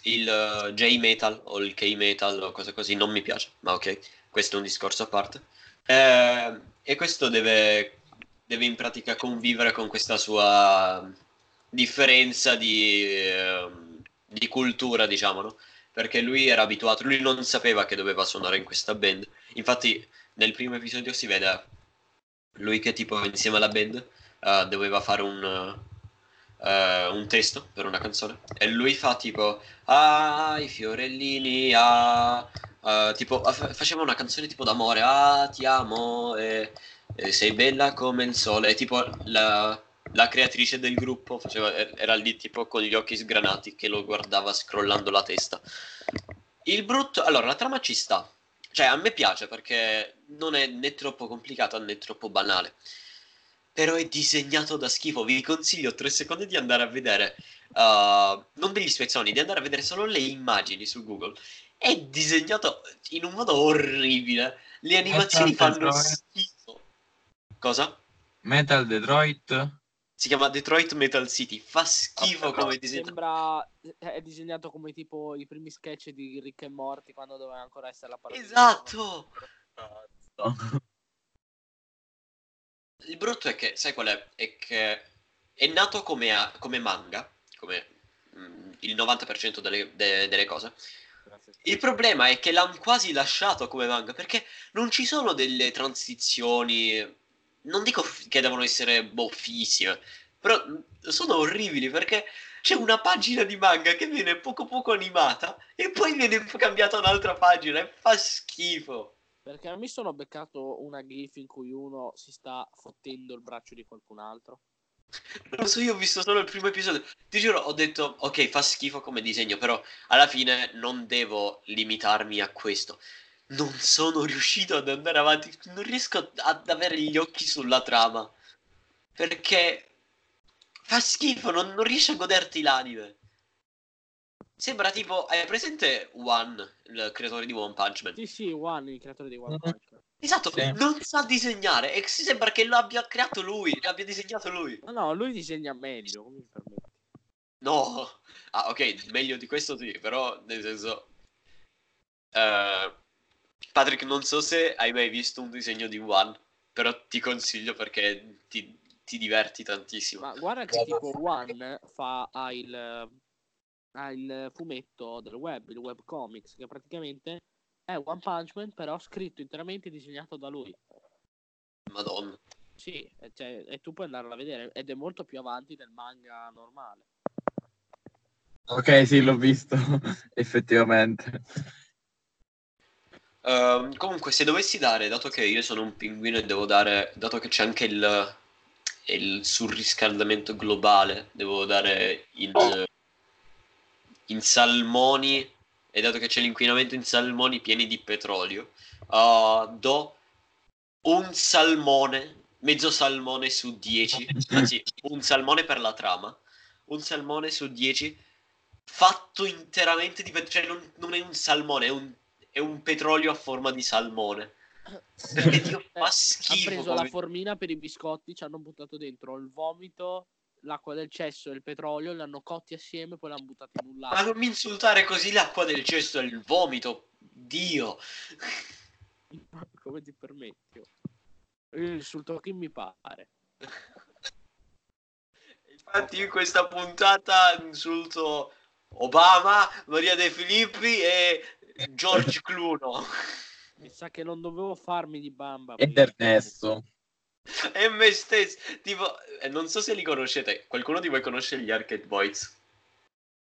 il eh, J-metal o il K-metal o cose così non mi piace, ma ok, questo è un discorso a parte. Eh, e questo deve, deve in pratica convivere con questa sua differenza di, ehm, di cultura, diciamo, no? Perché lui era abituato, lui non sapeva che doveva suonare in questa band. Infatti, nel primo episodio si vede lui che tipo insieme alla band eh, doveva fare un, eh, un testo per una canzone e lui fa tipo ah i fiorellini ah eh, tipo fa- faceva una canzone tipo d'amore ah ti amo e, e sei bella come il sole e tipo la, la creatrice del gruppo faceva, er- era lì tipo con gli occhi sgranati che lo guardava scrollando la testa. Il brutto allora la trama ci sta. Cioè a me piace perché non è né troppo complicata né troppo banale però è disegnato da schifo. Vi consiglio tre secondi di andare a vedere, uh, non degli spezzoni, di andare a vedere solo le immagini su Google. È disegnato in un modo orribile. Le animazioni Metal fanno Detroit. schifo. Cosa? Metal Detroit. Si chiama Detroit Metal City. Fa schifo come disegno. Sembra è disegnato come tipo i primi sketch di Rick e Morty quando doveva ancora essere la parodia. Esatto. Il brutto è che, sai qual è? È che è nato come, a- come manga, come mm, il 90% delle, de- delle cose. Grazie. Il problema è che l'hanno quasi lasciato come manga perché non ci sono delle transizioni. Non dico f- che devono essere fighissime, però mm, sono orribili perché c'è una pagina di manga che viene poco poco animata e poi viene cambiata un'altra pagina e fa schifo. Perché mi sono beccato una gif in cui uno si sta fottendo il braccio di qualcun altro. Non lo so, io ho visto solo il primo episodio. Ti giuro, ho detto, ok, fa schifo come disegno, però alla fine non devo limitarmi a questo. Non sono riuscito ad andare avanti, non riesco ad avere gli occhi sulla trama. Perché fa schifo, non, non riesci a goderti l'anime. Sembra tipo, hai presente One, il creatore di One Punch Man? Sì, sì, One, il creatore di One Mhm. Punch Man. Esatto, Sì. non sa disegnare e si sembra che lo abbia creato lui, l'abbia disegnato lui. No, no, lui disegna meglio, come mi permetti. No, ah, ok, meglio di questo sì, però nel senso. eh, Patrick, non so se hai mai visto un disegno di One, però ti consiglio perché ti, ti diverti tantissimo. Ma guarda che tipo One fa, il, ha il fumetto del web, il webcomics, che praticamente è One Punch Man, però scritto interamente e disegnato da lui. Madonna. Sì, e, cioè, e tu puoi andarlo a vedere, ed è molto più avanti del manga normale. Ok, sì, l'ho visto, effettivamente. Ehm, comunque, se dovessi dare, dato che io sono un pinguino e devo dare, dato che c'è anche il, il surriscaldamento globale, devo dare in, in salmoni, e dato che c'è l'inquinamento in salmoni pieni di petrolio, uh, do un salmone, mezzo salmone su 10, anzi, un salmone per la trama, un salmone su 10 fatto interamente di petrolio, cioè non, non è un salmone, è un è un petrolio a forma di salmone. Perché Dio Eh, fa Hanno schifo. preso come- la formina per i biscotti, ci hanno buttato dentro il vomito, l'acqua del cesso e il petrolio, li hanno cotti assieme e poi l'hanno buttati in un Ma lago. non mi insultare così l'acqua del cesto e il vomito. Dio. Come ti permetti? Io insulto chi mi pare. Infatti in questa puntata insulto Obama, Maria De Filippi e George Cluno. Mi sa che non dovevo farmi di bamba. Ed. Ernesto. E me stesso. Tipo, eh, non so se li conoscete. Qualcuno di voi conosce gli Arcade Boys?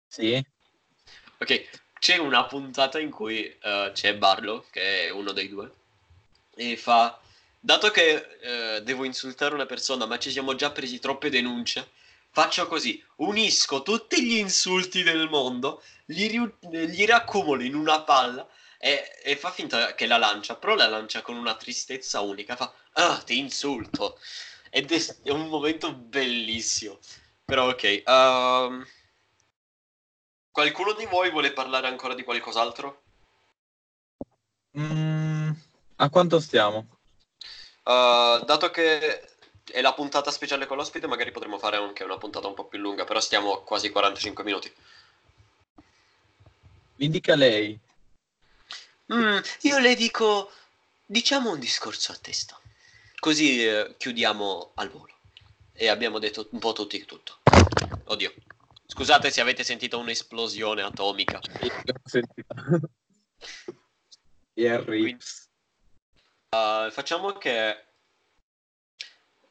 Sì? Ok, c'è una puntata in cui eh, c'è Barlow, che è uno dei due, e fa, dato che eh, devo insultare una persona, ma ci siamo già presi troppe denunce, faccio così, unisco tutti gli insulti del mondo, li, riu- li raccumulo in una palla e, e fa finta che la lancia, però la lancia con una tristezza unica, fa, ah, ti insulto. Ed è, è un momento bellissimo. Però ok, ehm, qualcuno di voi vuole parlare ancora di qualcos'altro? Mm, a quanto stiamo? Uh, dato che è la puntata speciale con l'ospite, magari potremmo fare anche una puntata un po' più lunga, però stiamo a quasi 45 minuti. Mi dica lei. Mm, io le dico, diciamo un discorso a testa, così eh, chiudiamo al volo. E abbiamo detto un po' tutti tutto. Oddio, scusate se avete sentito un'esplosione atomica. E Harry. Uh, facciamo che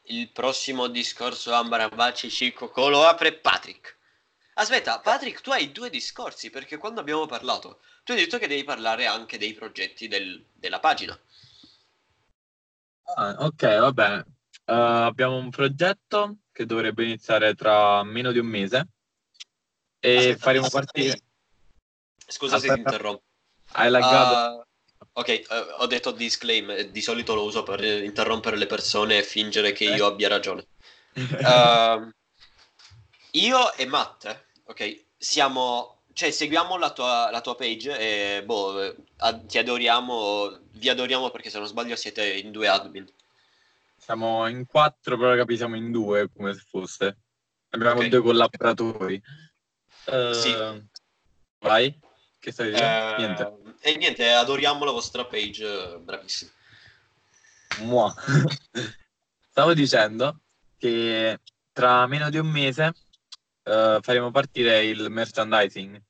il prossimo discorso Ambarabaci Cicco lo apre Patrick. Aspetta, Patrick, tu hai due discorsi perché quando abbiamo parlato, tu hai detto che devi parlare anche dei progetti del- della pagina. Ah, ok, va bene. Eh, abbiamo un progetto che dovrebbe iniziare tra meno di un mese e Aspetta, faremo aspetta. partire. Scusa se ti Aspetta. interrompo. Hai laggato? Uh, ok, eh, ho detto disclaim, eh, di solito lo uso per interrompere le persone e fingere che io abbia ragione. Ehm, io e Matt, ok, siamo, cioè seguiamo la tua, la tua page e boh, ad- ti adoriamo, vi adoriamo perché se non sbaglio siete in due admin. Siamo in quattro, però capi, siamo in due, come se fosse. Abbiamo Ok. due collaboratori. Eh, Sì. Vai? Che stai dicendo? Eh, Niente. E niente, adoriamo la vostra page, bravissimi. Mua. Stavo dicendo che tra meno di un mese eh, faremo partire il merchandising.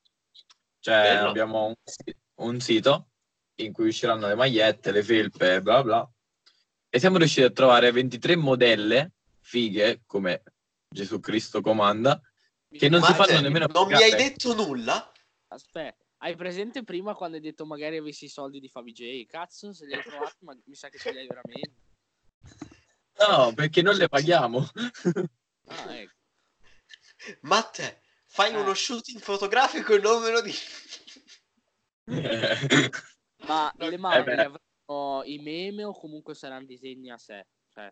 Cioè Bello. abbiamo un, si- un sito in cui usciranno le magliette, le felpe, bla bla. E siamo riusciti a trovare 23 modelle fighe, come Gesù Cristo comanda, che non si Ma, fanno cioè, nemmeno Non mi hai detto nulla? Aspetta, hai presente prima quando hai detto magari avessi i soldi di Fabi J? Cazzo, se li hai trovati, ma mi sa che ce li hai veramente. No, perché non le paghiamo. Ah, ecco. Ma te, fai Eh. uno shooting fotografico e non me lo dici. Ma le eh maglie beh. avranno i meme o comunque saranno disegni a sé? Cioè,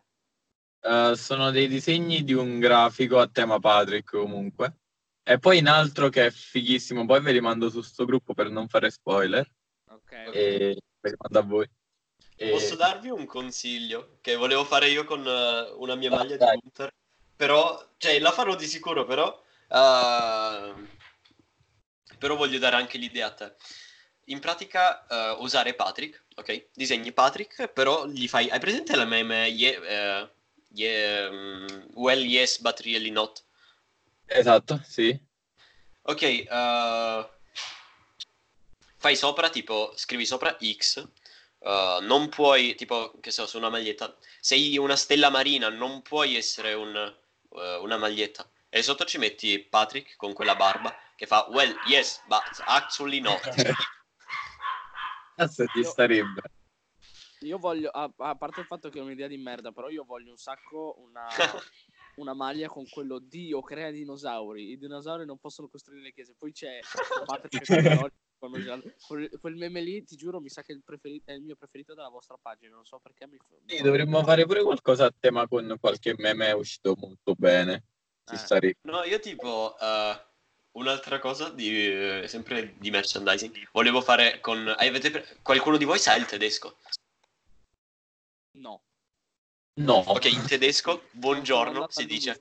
Eh, sono dei disegni di un grafico a tema Patrick comunque. E poi in altro che è fighissimo, poi ve li mando su sto gruppo per non fare spoiler ok. e ve li mando a voi. E- Posso darvi un consiglio che volevo fare io con eh, una mia Ah, maglia dai. di Gunther, però, cioè la farò di sicuro, però, eh, però voglio dare anche l'idea a te. In pratica, eh, usare Patrick, ok? Disegni Patrick, però gli fai... Hai presente la meme yeah, eh, yeah, mm, Well, yes, but really not? Esatto, sì. Ok, fai sopra, tipo, scrivi sopra X, eh, non puoi, tipo, che so, su una maglietta, sei una stella marina, non puoi essere un, eh, una maglietta. E sotto ci metti Patrick con quella barba che fa, well, yes, but actually not. Cazzo ti Io- starebbe. Io voglio, a, a parte il fatto che è un'idea di merda, però io voglio un sacco una, una maglia con quello Dio crea dinosauri. I dinosauri non possono costruire le chiese. Poi c'è Patrick quel, quel meme lì, ti giuro, mi sa che è il, preferi- è il mio preferito della vostra pagina. Non so perché mi Sì, dovremmo fare pure qualcosa a tema con qualche meme uscito molto bene. Ci Eh. starebbe. No, io tipo, eh, un'altra cosa di, eh, sempre di merchandising, volevo fare con... Avete pre- qualcuno di voi sa il tedesco? No. No. Ok, in tedesco, buongiorno si dice...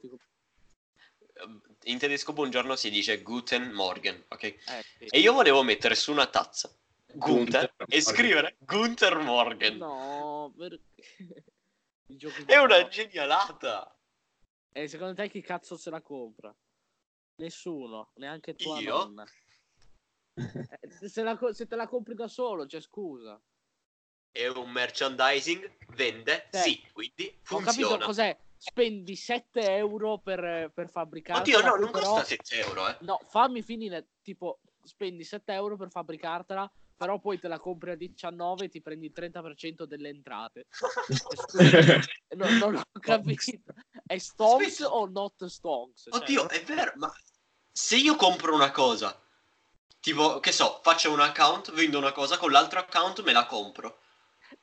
In tedesco buongiorno si dice Guten Morgen, ok? Eh, sì. E io volevo mettere su una tazza Gunther Gunther e scrivere Gunther Morgen. No, perché... È una parole. genialata. E secondo te chi cazzo se la compra? Nessuno, neanche tua Io? nonna. Eh, se, la se te la compri da solo, c'è scusa. È un merchandising, vende, Eh, sì, quindi Ho capito funziona. cos'è? Spendi 7 euro per, per fabbricartela. Oddio, no, non però- costa 7 euro, eh. No, fammi finire. Tipo, spendi 7 euro per fabbricartela, però poi te la compri a 19 e ti prendi il 30% delle entrate. No, non ho capito. È Stonks o not Stonks? Cioè, Oddio, è vero, ma se io compro una cosa, tipo, che so, faccio un account, vendo una cosa, con l'altro account me la compro.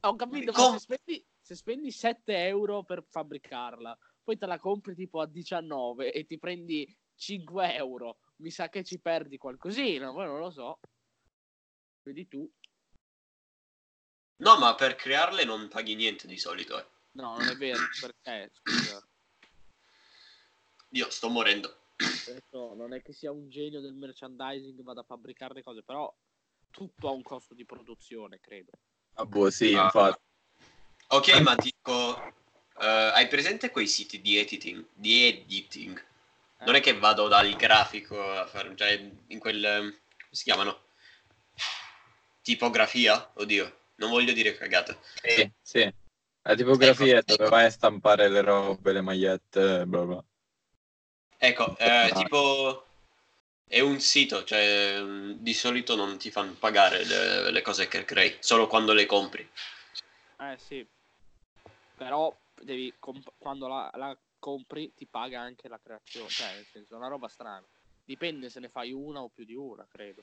Ho capito, ma Com- se spendi, se spendi 7 euro per fabbricarla, poi te la compri tipo a 19 e ti prendi 5 euro, mi sa che ci perdi qualcosina, poi non lo so. Vedi tu. No, ma per crearle non paghi niente di solito, eh. No, non è vero, perché, scusa, Io sto morendo. adesso non è che sia un genio del merchandising, vada a fabbricare le cose, però tutto ha un costo di produzione, credo. Ah, boh, sì, Ah. Ok, ma dico, eh, hai presente quei siti di editing? Di editing? Non è che vado dal grafico a fare, cioè, in quel, come si chiamano? Tipografia? Oddio, non voglio dire cagate. Sì, sì. La tipografia Ecco, è dove ecco. vai a stampare le robe, le magliette, bla bla. Ecco, eh, Ah. tipo, è un sito, cioè, di solito non ti fanno pagare le, le cose che crei, solo quando le compri. Eh sì, però devi comp- quando la, la compri ti paga anche la creazione, cioè nel senso è una roba strana. Dipende se ne fai una o più di una, credo.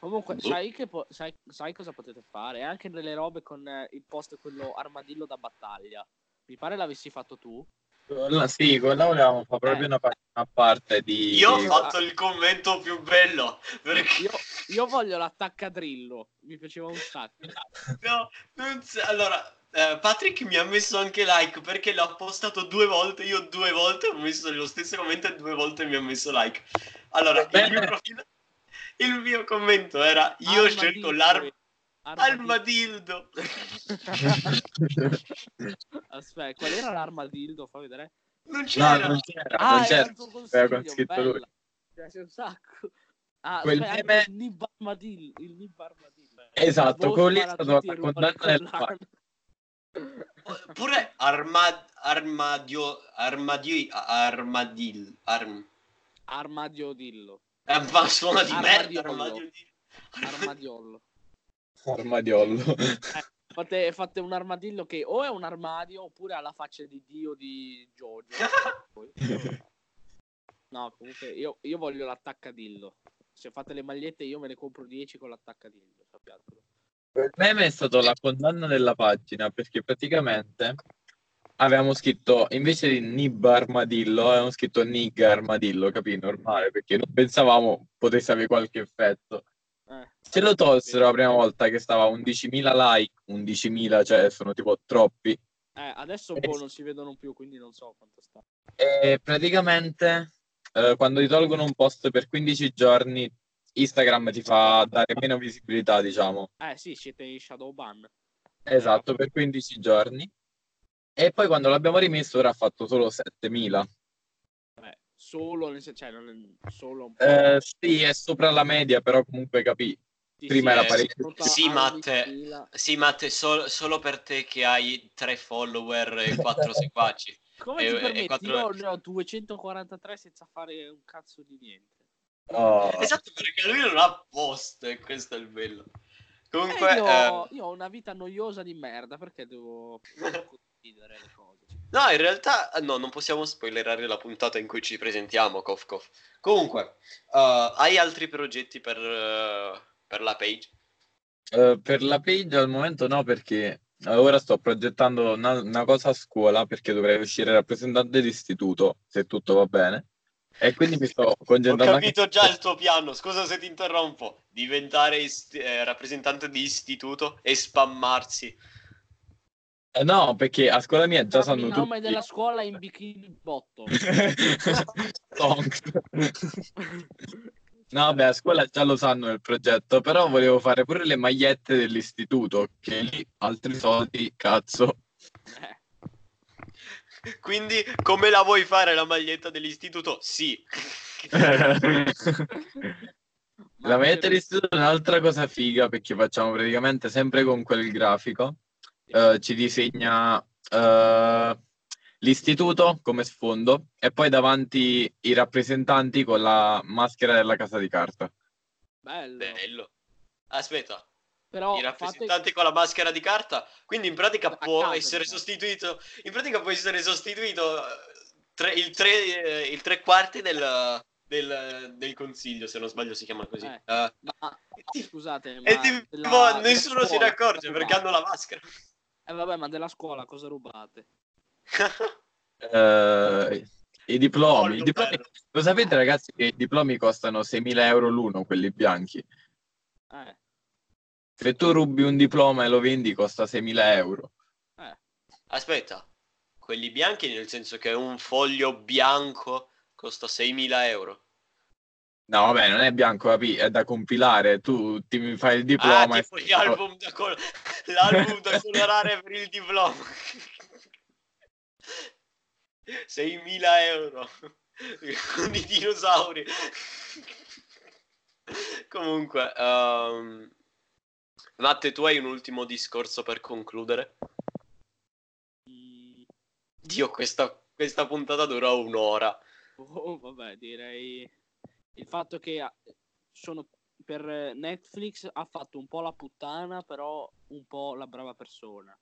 Comunque, Boh. sai, che po- sai, sai cosa potete fare? Anche nelle robe con eh, il post quello armadillo da battaglia. Mi pare l'avessi fatto tu. Quella- sì, quella volevamo fare proprio Eh. una pagina a parte di... Io ho di- fatto il commento più bello, perché... Io, io voglio l'attaccadrillo, mi piaceva un sacco. No, non sa- allora, eh, Patrick mi ha messo anche like perché l'ho postato due volte. Io due volte ho messo nello stesso momento e due volte mi ha messo like. Allora, il mio, profilo, il mio commento era: Io ho scelto l'arma. Armadildo. Aspetta, qual era l'armadildo? Fa vedere. Non c'era. No, non c'era. Ah, non c'era. era il tuo consiglio, Aveva scritto lui. piace un sacco. Ah, Quel aspetta, meme- il Nib Armadillo. Il Nib Armadillo. Esatto, quello lì è stato tutti e Pure arma, armadio, armadio, armadil, arm, Armadiodillo. eh, ma suona di merda, Armadiolo. armadio di- Armadiollo. Armadiollo. Fate, fate un armadillo che o è un armadio oppure ha la faccia di Dio di Giorgio. No, comunque io, io voglio l'attaccadillo. Se fate le magliette io me ne compro 10 con l'attaccadillo, sappiatelo. Il meme è stato la condanna della pagina perché praticamente avevamo scritto invece di Nib Armadillo avevamo scritto Nig Armadillo, capì? Normale perché non pensavamo potesse avere qualche effetto. Eh, Ce lo tolsero la prima volta che stava a 11.000 like, 11.000 cioè sono tipo troppi. eh, adesso un po' non si vedono più, quindi non so quanto sta. E praticamente eh, quando ti tolgono un post per 15 giorni Instagram ti fa dare meno visibilità, diciamo. Eh sì, siete in shadow ban. Esatto, per 15 giorni. E poi quando l'abbiamo rimesso ora ha fatto solo 7.000. Eh, solo, nel cioè, non è- solo un po'. Eh, sì, è sopra la media, però comunque capì. Sì, prima sì, era è parecchio. Sì, Matte. 11.000. Sì, Matte, sol- solo per te che hai tre follower e quattro seguaci. Come E- ti e permetti? quattro- Io ne ho 243 senza fare un cazzo di niente. Oh. Esatto, perché lui non ha post e questo è il bello. Comunque, Eh, io, eh, io ho una vita noiosa di merda perché devo condividere le cose. no, in realtà no, non possiamo spoilerare la puntata in cui ci presentiamo, Kof Kof. Comunque, eh, hai altri progetti per, eh, per la page? Eh, per la page al momento no, perché eh, ora sto progettando una, una cosa a scuola perché dovrei uscire rappresentante d'istituto, se tutto va bene. E quindi mi sto Ho concentrando anche capito già il tuo piano, scusa se ti interrompo. Diventare ist- eh, rappresentante di istituto e spammarsi. Eh, no, perché a scuola mia già sanno il nome tutti. della scuola in bikini botto. No, vabbè, a scuola già lo sanno il progetto, però volevo fare pure le magliette dell'istituto, che lì altri soldi, cazzo. Eh, Quindi, come la vuoi fare la maglietta dell'istituto? Sì. La ma maglietta dell'istituto è un'altra cosa figa perché facciamo praticamente sempre con quel grafico. eh, ci disegna eh, l'istituto come sfondo e poi davanti i rappresentanti con la maschera della casa di carta. Bello. Bello. Aspetta, Però i fate... rappresentanti con la maschera di carta, quindi in pratica A può casa, essere diciamo. sostituito, in pratica può essere sostituito eh, tre- il, tre, eh, il tre quarti del, del, del consiglio, se non sbaglio si chiama così. Eh. Eh, Ma ti- scusate, ma tipo, della- nessuno si ne scuola accorge perché hanno la maschera. Eh vabbè, ma della scuola cosa rubate? Eh, I diplomi, i diplomi-. Lo sapete ragazzi che i diplomi costano 6.000 euro l'uno, quelli bianchi. Eh, Se tu rubi un diploma e lo vendi costa 6.000 euro. eh. Aspetta, quelli bianchi nel senso che un foglio bianco costa 6.000 euro. No, vabbè, non è bianco? È da compilare. Tu ti fai il Ah, diploma e... tipo gli album da col- l'album da colorare per il diploma. 6.000 euro con i dinosauri. Comunque, ehm, Matte, tu hai un ultimo discorso per concludere? Dio, questa, questa puntata dura un'ora. oh, vabbè, direi il fatto che ah, sono per Netflix ha fatto un po' la puttana, però un po' la brava persona.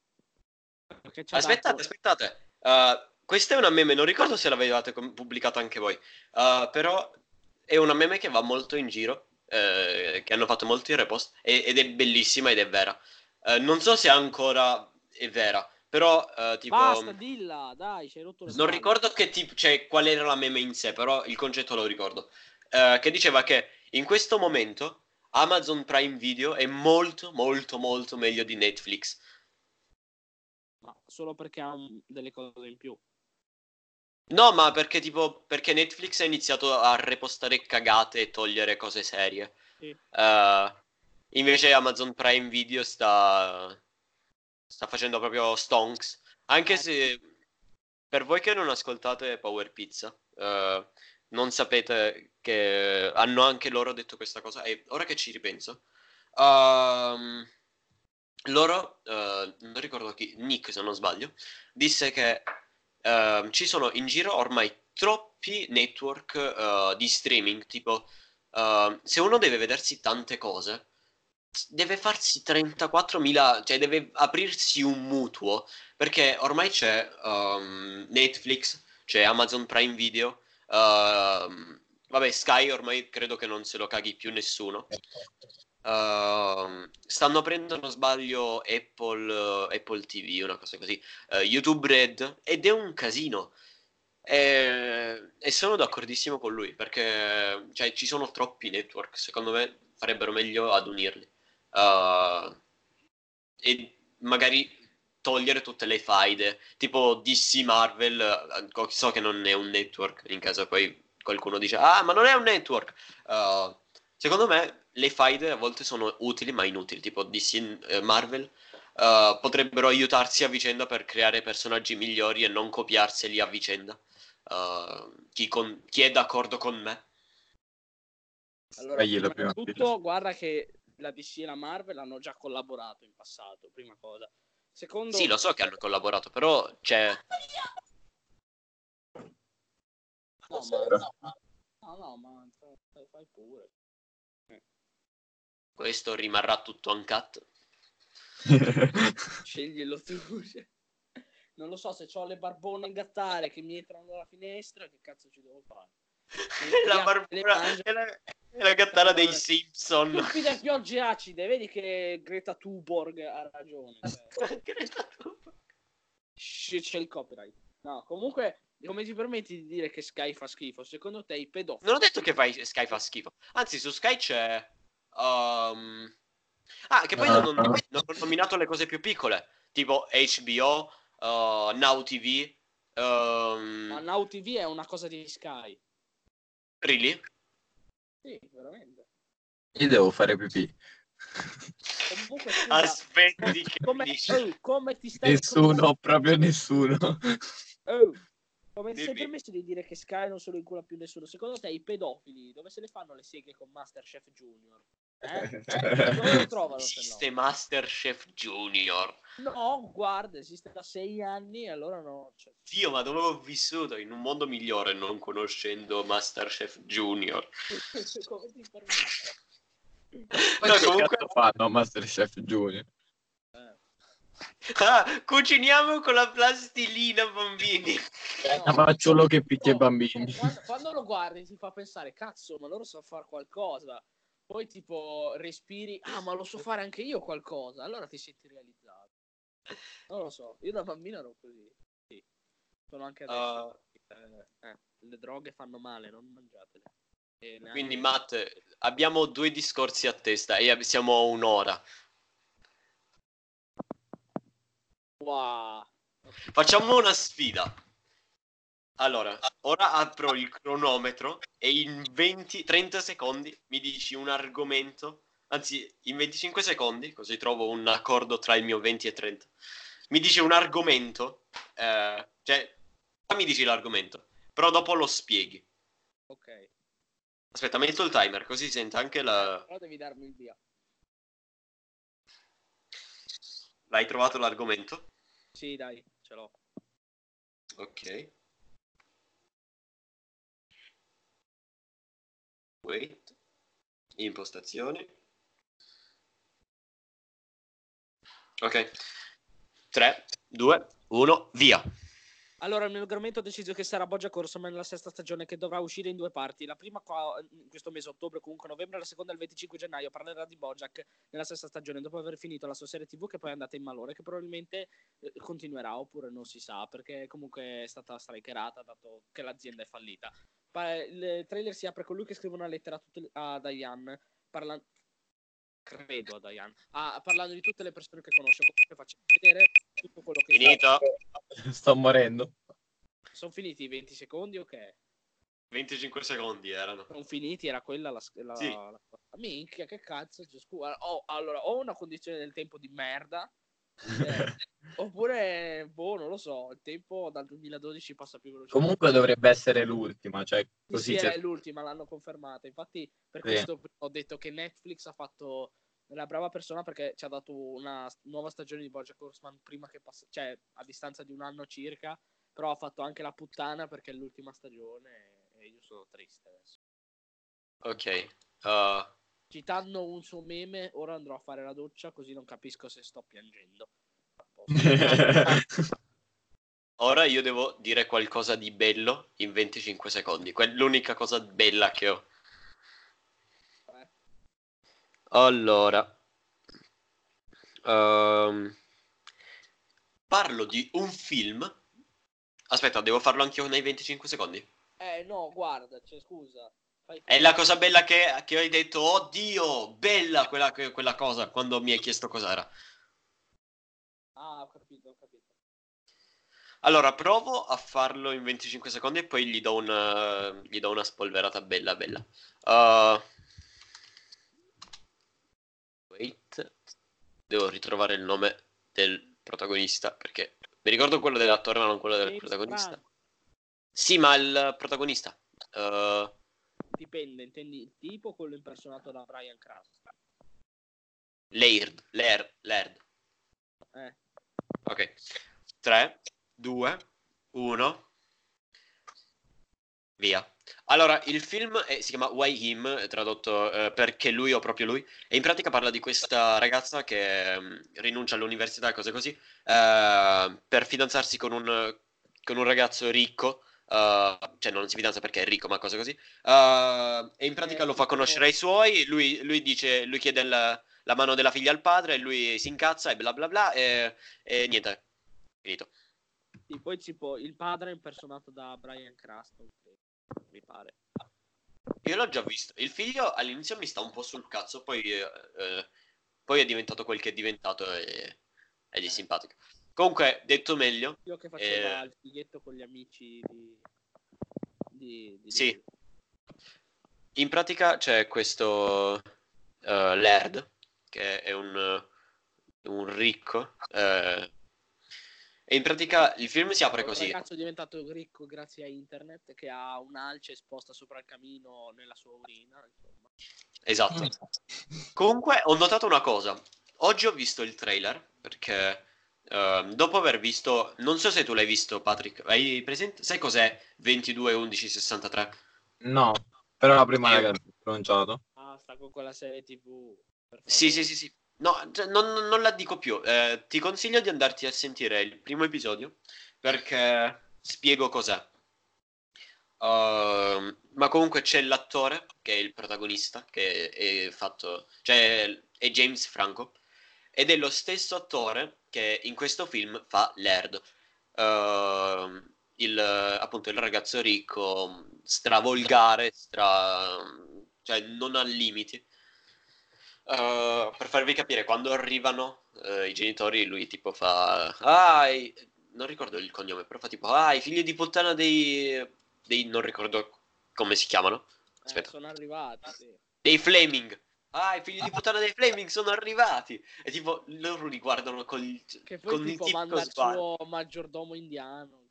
Aspettate, dato- aspettate. Uh, questa è una meme, non ricordo se l'avevate pubblicata anche voi, Uh, però è una meme che va molto in giro, eh, che hanno fatto molti repost e- ed è bellissima ed è vera. Eh, non so se ancora è vera, però eh, tipo... Basta, dilla, dai, ci hai rotto le Non ricordo che tipo, cioè, qual era la meme in sé, però il concetto lo ricordo. Eh, che diceva che in questo momento Amazon Prime Video è molto, molto, molto meglio di Netflix. Ma solo perché ha delle cose in più. No, ma perché tipo perché Netflix ha iniziato a repostare cagate e togliere cose serie. Sì. Eh, invece Amazon Prime Video sta sta facendo proprio stonks. Anche Eh. se per voi che non ascoltate Power Pizza, eh, non sapete che hanno anche loro detto questa cosa. E ora che ci ripenso, ehm, loro, eh, non ricordo chi, Nick se non sbaglio, disse che ehm, ci sono in giro ormai troppi network eh, di streaming, tipo ehm, se uno deve vedersi tante cose, deve farsi 34.000, cioè deve aprirsi un mutuo, perché ormai c'è ehm, Netflix, c'è Amazon Prime Video, vabbè Sky ormai credo che non se lo caghi più nessuno. Ehm, stanno aprendo, non sbaglio, Apple, eh, Apple TV, una cosa così, eh, YouTube Red, ed è un casino. E, e sono d'accordissimo con lui, perché cioè, ci sono troppi network, secondo me farebbero meglio ad unirli. Uh, e magari togliere tutte le faide, tipo DC Marvel, eh, so che non è un network, in caso poi qualcuno dice, ah, ma non è un network. Uh, secondo me le faide a volte sono utili ma inutili, tipo DC eh, Marvel uh, potrebbero aiutarsi a vicenda per creare personaggi migliori e non copiarseli a vicenda. Uh, chi, con- chi, è d'accordo con me? Allora, prima prima di tutto, guarda che la DC e la Marvel hanno già collaborato in passato, prima cosa. Secondo... Sì, lo so che hanno collaborato, però c'è... No, ma... No, no, ma fai pure. Questo rimarrà tutto uncut. Sceglielo tu. Non lo so se ho le barbone in gattare che mi entrano dalla finestra, che cazzo ci devo fare? la barbona è la, è la gattara dei Simpson. Stupide piogge acide, vedi che Greta Thunberg ha ragione. Cioè. Greta Thunberg. C'è il copyright. No, comunque, come ti permetti di dire che Sky fa schifo? Secondo te i pedofili... Non ho detto che fai, Sky fa schifo. Anzi, su Sky c'è... Um... Ah, che poi non, non, non ho nominato le cose più piccole, tipo HBO, uh, Now TV. Um... Ma Now TV è una cosa di Sky. Really? Sì, veramente. Io devo fare pipì. Comunque, scusa, Aspetti che come, oh, come ti stai Nessuno, come... proprio nessuno. Oh, come ti sei permesso di dire che Sky non se lo incula più nessuno? Secondo te i pedofili dove se le fanno le seghe con Masterchef Junior? Eh? Dove lo trovano? Esiste no? Masterchef Junior. No, guarda, esiste da sei anni e allora no. Cioè... Dio, ma dove ho vissuto? In un mondo migliore non conoscendo Masterchef Junior. Come ti permetti? No, comunque fanno Masterchef Junior. Eh. Ah, cuciniamo con la plastilina, bambini. No, fagiolo che picchia i bambini. Quando, quando, lo guardi ti fa pensare, cazzo, ma loro sanno fare qualcosa. Poi tipo respiri, ah, ma lo so fare anche io qualcosa. Allora ti senti realizzato. Non lo so, io da bambino ero così. Sì. Sono anche adesso. Uh... Eh, eh, le droghe fanno male, non mangiatele. Neanche... Quindi, Matt, abbiamo due discorsi a testa e siamo a un'ora. Wow. Facciamo una sfida. Allora, ora apro il cronometro e in 20-30 secondi mi dici un argomento, anzi in 25 secondi, così trovo un accordo tra il mio 20 e 30. Mi dici un argomento, eh, cioè, mi dici l'argomento, però dopo lo spieghi. Ok. Aspetta, metto il timer, così sente anche la... Però devi darmi il via. L'hai trovato l'argomento? Sì, dai, ce l'ho. Ok. Wait. Impostazioni. Ok. 3, 2, 1, via. Allora, il mio argomento ho deciso che sarà Bojack Horseman nella sesta stagione che dovrà uscire in due parti. La prima qua, in questo mese ottobre, comunque novembre, la seconda il 25 gennaio. Parlerà di Bojack nella sesta stagione dopo aver finito la sua serie TV che poi è andata in malore, che probabilmente eh, continuerà oppure non si sa perché comunque è stata strikerata dato che l'azienda è fallita. Pa- il trailer si apre con lui che scrive una lettera a, tutte, a Diane parlando credo a Diane, ah, parlando di tutte le persone che conosce. Comunque faccio vedere tutto quello che Finito. Sto morendo. Sono finiti i 20 secondi, ok? 25 secondi erano. Sono finiti, era quella la... la, Sì. la- Minchia, che cazzo, cioè, scusa. Oh, allora, ho una condizione del tempo di merda. eh, oppure, boh, non lo so, il tempo dal 2012 passa più velocemente. Comunque dovrebbe essere l'ultima, cioè Sì, così sì, c'è- è l'ultima, l'hanno confermata. Infatti, per Sì. questo ho detto che Netflix ha fatto una brava persona perché ci ha dato una nuova stagione di Bojack Horseman prima che passa, cioè a distanza di un anno circa, però ha fatto anche la puttana perché è l'ultima stagione e io sono triste adesso. Ok. uh, Citando un suo meme, ora andrò a fare la doccia così non capisco se sto piangendo. Ora io devo dire qualcosa di bello in 25 secondi. Que- l'unica cosa bella che ho. Allora. Ehm, parlo di un film. Aspetta, devo farlo anch'io nei 25 secondi. Eh, no, guarda, cioè, scusa. Fai- È la cosa bella che, che hai detto, oddio, bella quella, que- quella cosa, quando mi hai chiesto cos'era. Ah, ho capito, ho capito. Allora, provo a farlo in 25 secondi e poi gli do una, gli do una spolverata bella bella. Uh, wait, devo ritrovare il nome del protagonista perché mi ricordo quello dell'attore ma non quello del James protagonista. Franco. Sì, ma il protagonista. Uh, Dipende, intendi il tipo o quello impersonato da Brian Cranston? Laird, Laird, Laird. Eh. Ok. 3, 2, 1. Via. Allora, il film è- si chiama Why Him, tradotto eh, perché lui o proprio lui, e in pratica parla di questa ragazza che mm, rinuncia all'università e cose così, eh, per fidanzarsi con un, con un ragazzo ricco, eh, cioè non si fidanza perché è ricco, ma cose così, eh, e in pratica Eh, lo fa tipo- conoscere ai suoi, lui, lui dice, lui chiede la, la mano della figlia al padre, e lui si incazza e bla bla bla, e, e niente, finito. Sì, poi tipo il padre è impersonato da Brian Cranston, mi pare. Io l'ho già visto. Il figlio all'inizio mi sta un po' sul cazzo, poi, eh, eh, poi è diventato quel che è diventato e, ed è Eh. simpatico. Comunque, detto meglio, Quello che faceva Eh. il fighetto con gli amici di... di, di Sì. In pratica c'è questo eh, Laird, che è un, un ricco, eh, e in pratica il film si apre Un così. ragazzo è diventato ricco grazie a internet che ha un'alce esposta sopra il camino nella sua urina, insomma. Esatto. Comunque ho notato una cosa. Oggi ho visto il trailer perché ehm, dopo aver visto, non so se tu l'hai visto, Patrick, hai presente? Sai cos'è 22 11 63? No, però la prima raga l'ho pronunciato. Ah, sta con quella serie tv. Sì, sì, sì, sì. No, cioè, non, non- la dico più. Eh, ti consiglio di andarti a sentire il primo episodio perché spiego cos'è. Ehm, ma comunque c'è l'attore che è il protagonista, che è fatto, cioè è James Franco, ed è lo stesso attore che in questo film fa Laird. Ehm, il, appunto il ragazzo ricco, stravolgare, stra... cioè non ha limiti. Uh, per farvi capire, quando arrivano eh, i genitori, lui tipo fa: Ah, i- non ricordo il cognome, però fa tipo: Ah, i figli di puttana dei. dei non ricordo come si chiamano. Eh, Aspetta, sono arrivati, sì. dei Flaming. Ah, i figli di puttana dei Flaming sono arrivati. E tipo, loro li guardano con il, Che poi con il tipo manda il suo maggiordomo indiano.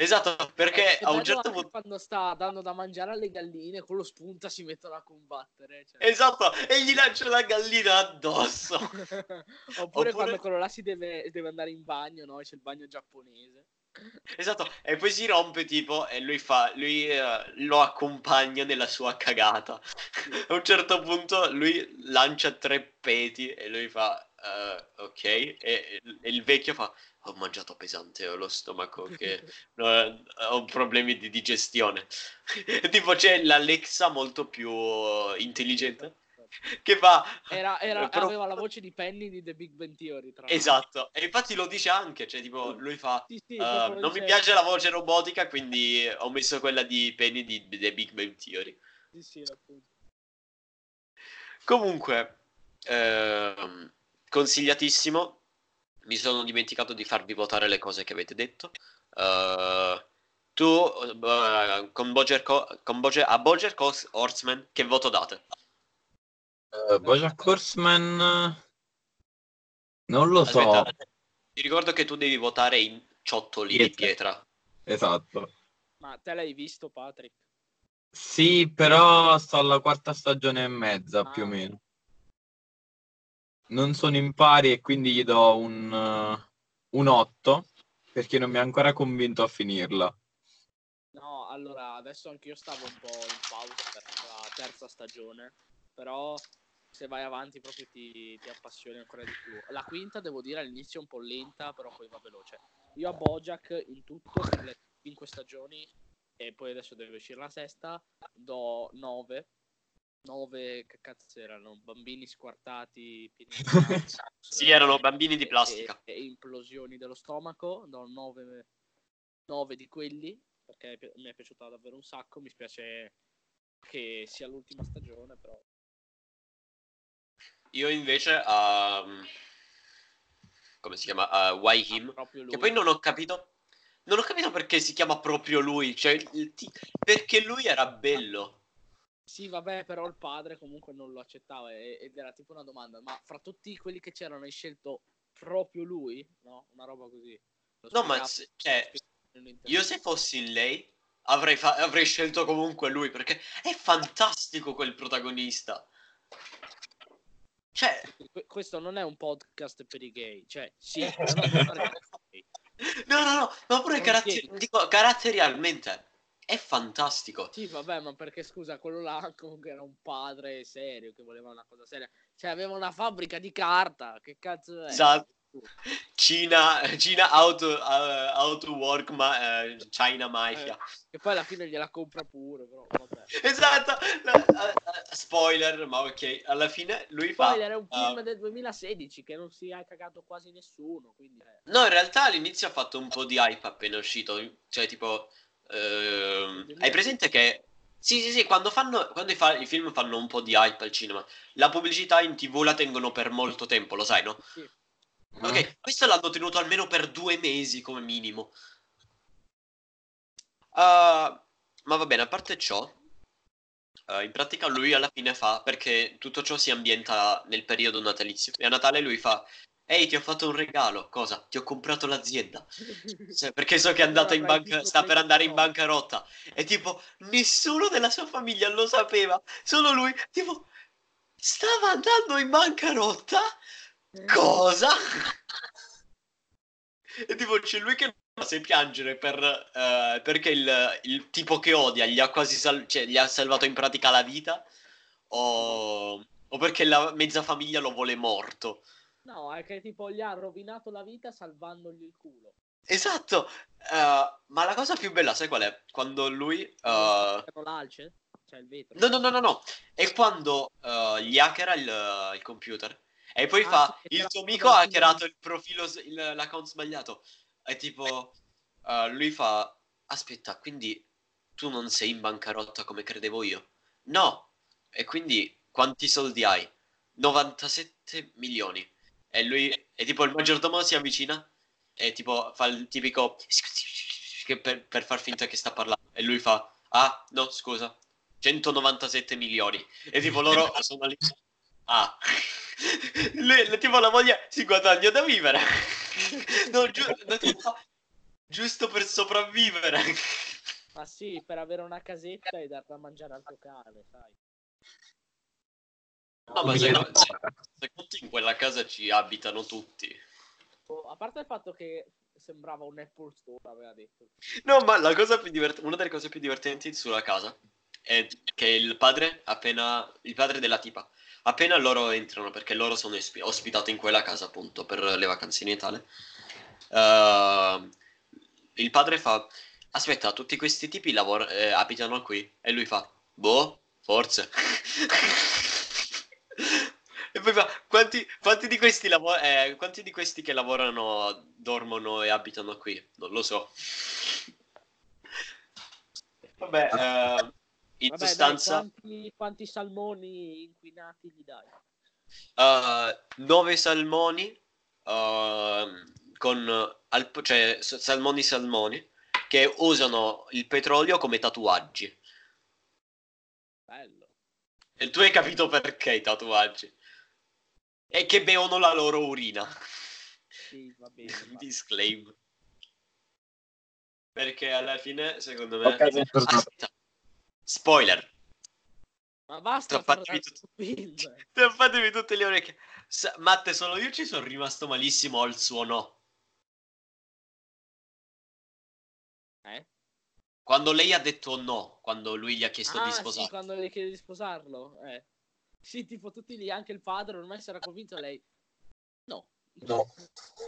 Esatto, perché È a un certo punto. quando sta dando da mangiare alle galline, con lo spunta si mettono a combattere. Cioè. Esatto, e gli lancia la gallina addosso. Oppure, Oppure- quando quello là si deve, deve andare in bagno, no? C'è il bagno giapponese. Esatto, e poi si rompe tipo e lui fa, lui eh, lo accompagna nella sua cagata. A un certo punto lui lancia tre peti e lui fa, eh, ok, e, e il vecchio fa, ho mangiato pesante, ho lo stomaco che no, ho problemi di digestione. Tipo c'è l'Alexa molto più eh, intelligente che fa... Era, era- eh, però- Aveva la voce di Penny di The Big Bang Theory. Esatto, e infatti lo dice anche, cioè tipo lui fa... Sì, sì, Uh, non mi dice- piace la voce robotica, quindi ho messo quella di Penny di The Big Bang Theory. Sì, sì, appunto. Comunque, ehm, consigliatissimo. Mi sono dimenticato di farvi votare le cose che avete detto. Uh, tu, uh, con Bojack, con Bojack, a Bojack Horseman, che voto date? Uh, Bojack Horseman... Non lo so. ti ricordo che tu devi votare in ciottoli pietra. di pietra. Esatto. Ma te l'hai visto, Patrick? Sì, però sto alla quarta stagione e mezza, ah. più o meno. Non sono in pari e quindi gli do un, uh, un 8 perché non mi ha ancora convinto a finirla. No, allora adesso anch'io stavo un po' in pausa per la terza stagione, però se vai avanti proprio ti, ti, appassioni ancora di più. La quinta, devo dire, all'inizio è un po' lenta, però poi va veloce. Io a Bojack in tutto, sulle cinque stagioni, e poi adesso deve uscire la sesta, do 9. 9, che cazzo erano? Bambini squartati. Pieni di sì, erano bambini di plastica. E, e implosioni dello stomaco, do 9, 9 di quelli, perché mi è piaciuta davvero un sacco. Mi spiace che sia l'ultima stagione, però io invece a... Um, come si chiama? A Why Him. Ah, che poi non ho capito... Non ho capito perché si chiama proprio lui. Cioè, il, perché lui era bello. Sì, vabbè, però il padre comunque non lo accettava ed era tipo una domanda. Ma fra tutti quelli che c'erano hai scelto proprio lui? No? Una roba così. no, ma se, cioè, io se fossi in lei avrei, fa- avrei scelto comunque lui perché è fantastico quel protagonista. Cioè... Questo non è un podcast per i gay, cioè sì. no, no, no, ma pure caratter- dico, caratterialmente è fantastico. Sì, vabbè, ma perché scusa, quello là comunque era un padre serio che voleva una cosa seria. Cioè, aveva una fabbrica di carta, che cazzo è? Esatto. Cina, Cina auto, uh, auto work, ma uh, China mafia. Eh, e poi alla fine gliela compra pure, però vabbè. Esatto, uh, spoiler, ma ok, alla fine lui spoiler, fa... Spoiler, è un film del 2016 che non si è cagato quasi nessuno, quindi... No, in realtà all'inizio ha fatto un po' di hype appena uscito, cioè tipo... Ehm, hai presente che sì, sì, sì, quando, fanno, quando i, fa- i, film fanno un po' di hype al cinema, la pubblicità in tv la tengono per molto tempo, lo sai, no? Sì. Ok, questo l'hanno tenuto almeno per due mesi come minimo. Uh, ma va bene, a parte ciò, uh, in pratica lui alla fine fa, perché tutto ciò si ambienta nel periodo natalizio, e a Natale lui fa, ehi ti ho fatto un regalo, cosa? Ti ho comprato l'azienda, cioè, perché so che è andato in banca, sta per andare in bancarotta, e tipo, nessuno della sua famiglia lo sapeva, solo lui, tipo, stava andando in bancarotta? Cosa? e tipo c'è lui che sa piangere per, uh, perché il, il, tipo che odia gli ha quasi sal- cioè, gli ha salvato in pratica la vita o, o perché la mezza famiglia lo vuole morto. No, è che tipo gli ha rovinato la vita salvandogli il culo. Esatto, uh, ma la cosa più bella, sai qual è? Quando lui... Uh... L'alce? Cioè il vetro? No, no, no, no, no. È quando uh, gli hackera il, il computer e poi ah, fa, il tuo amico ha hackerato il profilo, il, l'account sbagliato. E tipo, uh, lui fa, aspetta, quindi tu non sei in bancarotta come credevo io? No. E quindi quanti soldi hai? 97 milioni. E lui, e tipo il maggiordomo si avvicina e tipo fa il tipico per, per far finta che sta parlando. E lui fa, ah, no, scusa, 197 milioni. E tipo loro sono lì. Ah le, le, tipo la moglie si guadagna da vivere. no, giu- tipo, giusto per sopravvivere. Ma sì, per avere una casetta e dar da mangiare al tuo cane, sai. No, ma se, no, se, se in quella casa ci abitano tutti. Oh, a parte il fatto che sembrava un Apple Store, aveva detto. No, ma la cosa più divert- una delle cose più divertenti sulla casa è che il padre, appena il padre della tipa, appena loro entrano, perché loro sono esp- ospitati in quella casa appunto per le vacanze di Natale, uh, il padre fa, aspetta, tutti questi tipi lavor- eh, abitano qui? E lui fa, boh, forse. e poi fa, quanti, quanti, di questi lav- eh, quanti di questi che lavorano dormono e abitano qui? Non lo so. Vabbè, uh, in Vabbè, sostanza... Dai, quanti, quanti, salmoni inquinati gli dai? Uh, 9 salmoni, uh, con al- cioè, salmoni salmoni che usano il petrolio come tatuaggi. Bello. E tu hai capito perché i tatuaggi? E che bevono la loro urina. Sì, va bene. va. Disclaim. Perché alla fine, secondo me... Aspetta. Spoiler. Ma basta sul film. Tappatevi tutte le orecchie. Sa- Matte, solo io ci sono rimasto malissimo al suo no. Eh? Quando lei ha detto no, quando lui gli ha chiesto di Ah, sposare. sì, quando le chiede di sposarlo. Eh. Sì, tipo tutti lì, anche il padre ormai si era convinto lei. No. No.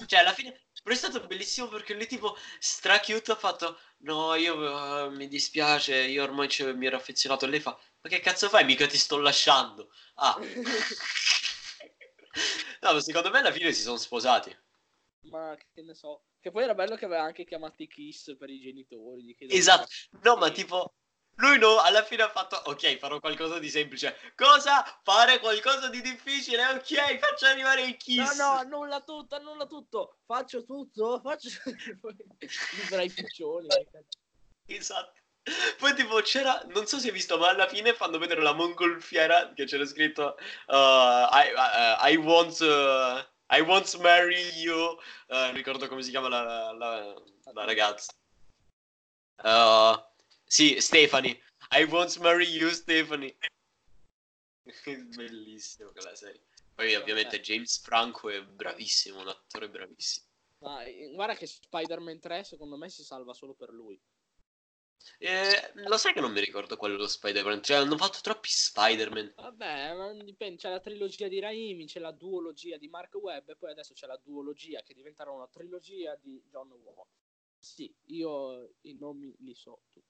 Cioè, alla fine, però è stato bellissimo perché lui tipo stra cute ha fatto no, io eh, mi dispiace, io ormai mi ero affezionato e lei fa ma che cazzo fai? Mica ti sto lasciando. Ah. no, ma secondo me alla fine si sono sposati. Ma che ne so. Che poi era bello che aveva anche chiamato i Kiss per i genitori. Esatto. No, ma tipo lui no, alla fine ha fatto ok, farò qualcosa di semplice. Cosa? Fare qualcosa di difficile? Ok, faccio arrivare i No, kiss. no, annulla tutto, annulla tutto. Faccio tutto, faccio... Libera i piccioni. Esatto. Poi tipo c'era, non so se hai visto, ma alla fine fanno vedere la mongolfiera che c'era scritto uh, I, uh, I want uh, I want to marry you. Uh, non ricordo come si chiama la, la- la ragazza. Uh, sì, Stephanie. I want to marry you, Stephanie. Bellissimo quella serie. Poi ovviamente James Franco è bravissimo, un attore bravissimo. Ma, eh, guarda che Spider-Man 3 secondo me si salva solo per lui. Eh, lo sai che non mi ricordo quello dello Spider-Man? Cioè, hanno fatto troppi Spider-Man. Vabbè, ma dipende. C'è la trilogia di Raimi, c'è la duologia di Mark Webb e poi adesso c'è la duologia che diventerà una trilogia di John Watts. Sì, io i nomi li so tutti.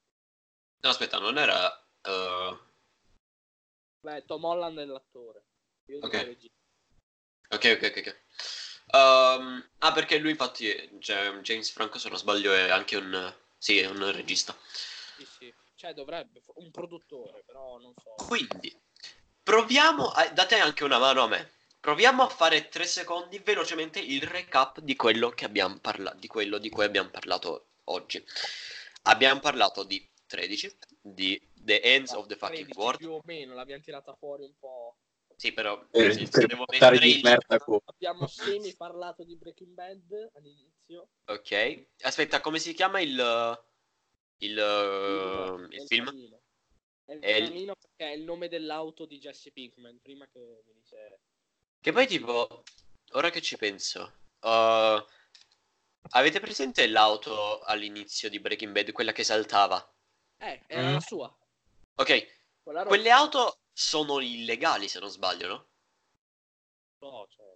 No, aspetta, non era. eh, Beh, Tom Holland è l'attore. Io dico Ok. il regista. Ok, ok. Ehm, ah, perché lui, infatti, è- cioè, James Franco, se non sbaglio, è anche un. Sì, è un regista. Sì, sì. Cioè, dovrebbe. Un produttore, però non so. Quindi, proviamo. A... Date anche una mano a me. Proviamo a fare tre secondi velocemente il recap di quello che abbiamo parlato. Di quello di cui abbiamo parlato oggi. Abbiamo parlato di 13, di The Ends of the Fucking 13 World. più o meno, l'abbiamo tirata fuori un po'. Sì, però. Per, se- per devo mettere di il- merda. Abbiamo semi parlato di Breaking Bad all'inizio. Ok. Aspetta, come si chiama il. Il, È il film? Camino. È il È il- perché è il nome dell'auto di Jesse Pinkman. Prima che mi dice. Che poi tipo, ora che ci penso, uh, avete presente l'auto all'inizio di Breaking Bad, quella che saltava? Eh, era Mm. la sua. Ok, quelle auto sono illegali se non sbaglio, no? No, cioè,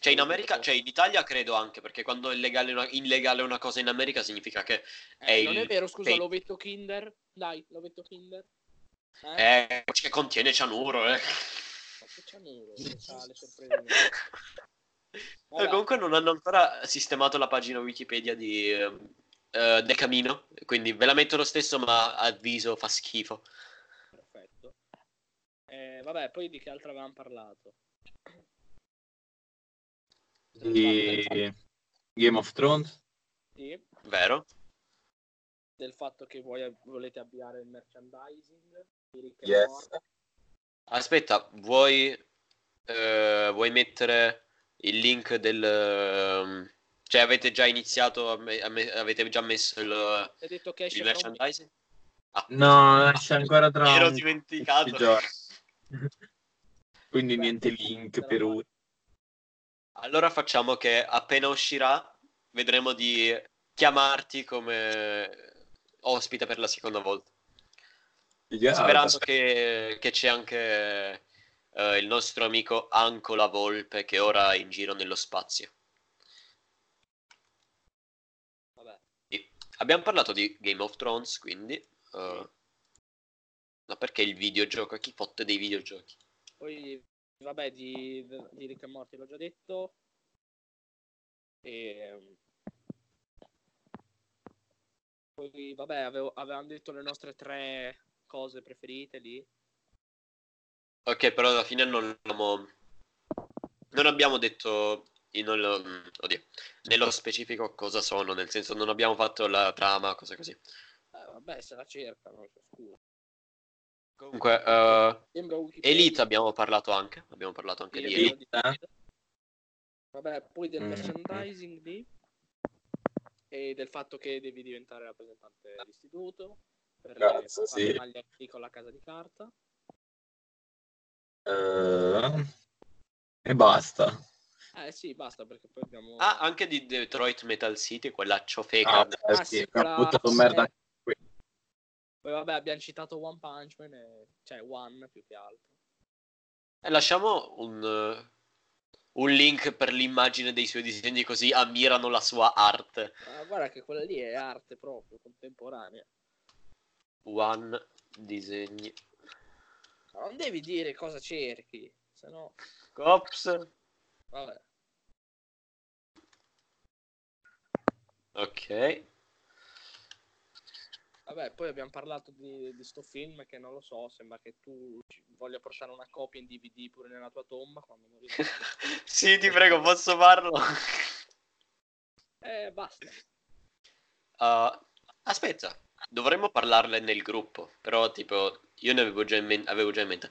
Cioè in America, cioè in Italia credo anche, perché quando è illegale una, illegale una cosa in America significa che è eh, non il è vero, scusa, fake. l'ovetto Kinder. Dai, l'ovetto Kinder. Eh? è, che contiene cianuro, eh. Ma che che le sorprese. Eh, Vabbè, Comunque non hanno ancora sistemato la pagina Wikipedia di ehm, eh, De Camino, quindi ve la metto lo stesso, ma avviso fa schifo. perfetto. Eh, vabbè, poi di che altro avevamo parlato? Di Game of Thrones. Sì, Vero? del fatto che voi volete avviare il merchandising Yes. Aspetta, vuoi, eh, vuoi mettere il link del... cioè avete già iniziato, a me- a me- avete già messo il, Hai detto che esce il merchandising? Ah, No, esce ancora tra mi ero dimenticato. 15 giorni. Quindi Beh, niente link per ora. Allora facciamo che appena uscirà vedremo di chiamarti come ospite per la seconda volta. Figata. Sperando che, che c'è anche eh, il nostro amico Anco la Volpe che ora è in giro nello spazio. Vabbè, Sì. Abbiamo parlato di Game of Thrones, quindi... eh, ma perché il videogioco? Chi fotte dei videogiochi? poi vabbè di, di Rick and Morty l'ho già detto. E poi vabbè avevo- avevamo detto le nostre tre cose preferite lì. Ok, però alla fine non abbiamo non abbiamo detto mm, oddio, nello specifico cosa sono, nel senso non abbiamo fatto la trama, cose così. Eh, vabbè, se la cercano, cioè, scusa. Comunque, eh, Wikipedia. Elite abbiamo parlato anche, abbiamo parlato anche Sì, di Elite. Elite, detto. Vabbè, poi del Mm. merchandising lì e del fatto che devi diventare rappresentante dell'istituto per le, Cazzo, fare sì. le maglie con la casa di carta. Eh, e basta. Eh sì, basta perché poi abbiamo... Ah, anche di Detroit Metal City, quella ciofeca. Ah, Ah, sì, quella- ha buttato merda eh. Poi vabbè abbiamo citato One Punch Man, e... cioè One più che altro. E lasciamo un, eh, un link per l'immagine dei suoi disegni così ammirano la sua arte. Ma guarda che quella lì è arte proprio, contemporanea. One disegni. Ma non devi dire cosa cerchi, se no... Cops. Vabbè. Ok. Vabbè, poi abbiamo parlato di, di sto film che non lo so, sembra che tu voglia portare una copia in DVD pure nella tua tomba quando morirai. sì, ti prego, posso farlo? eh, basta. Uh, aspetta, dovremmo parlarle nel gruppo, però tipo io ne avevo già in, men- avevo già in mente.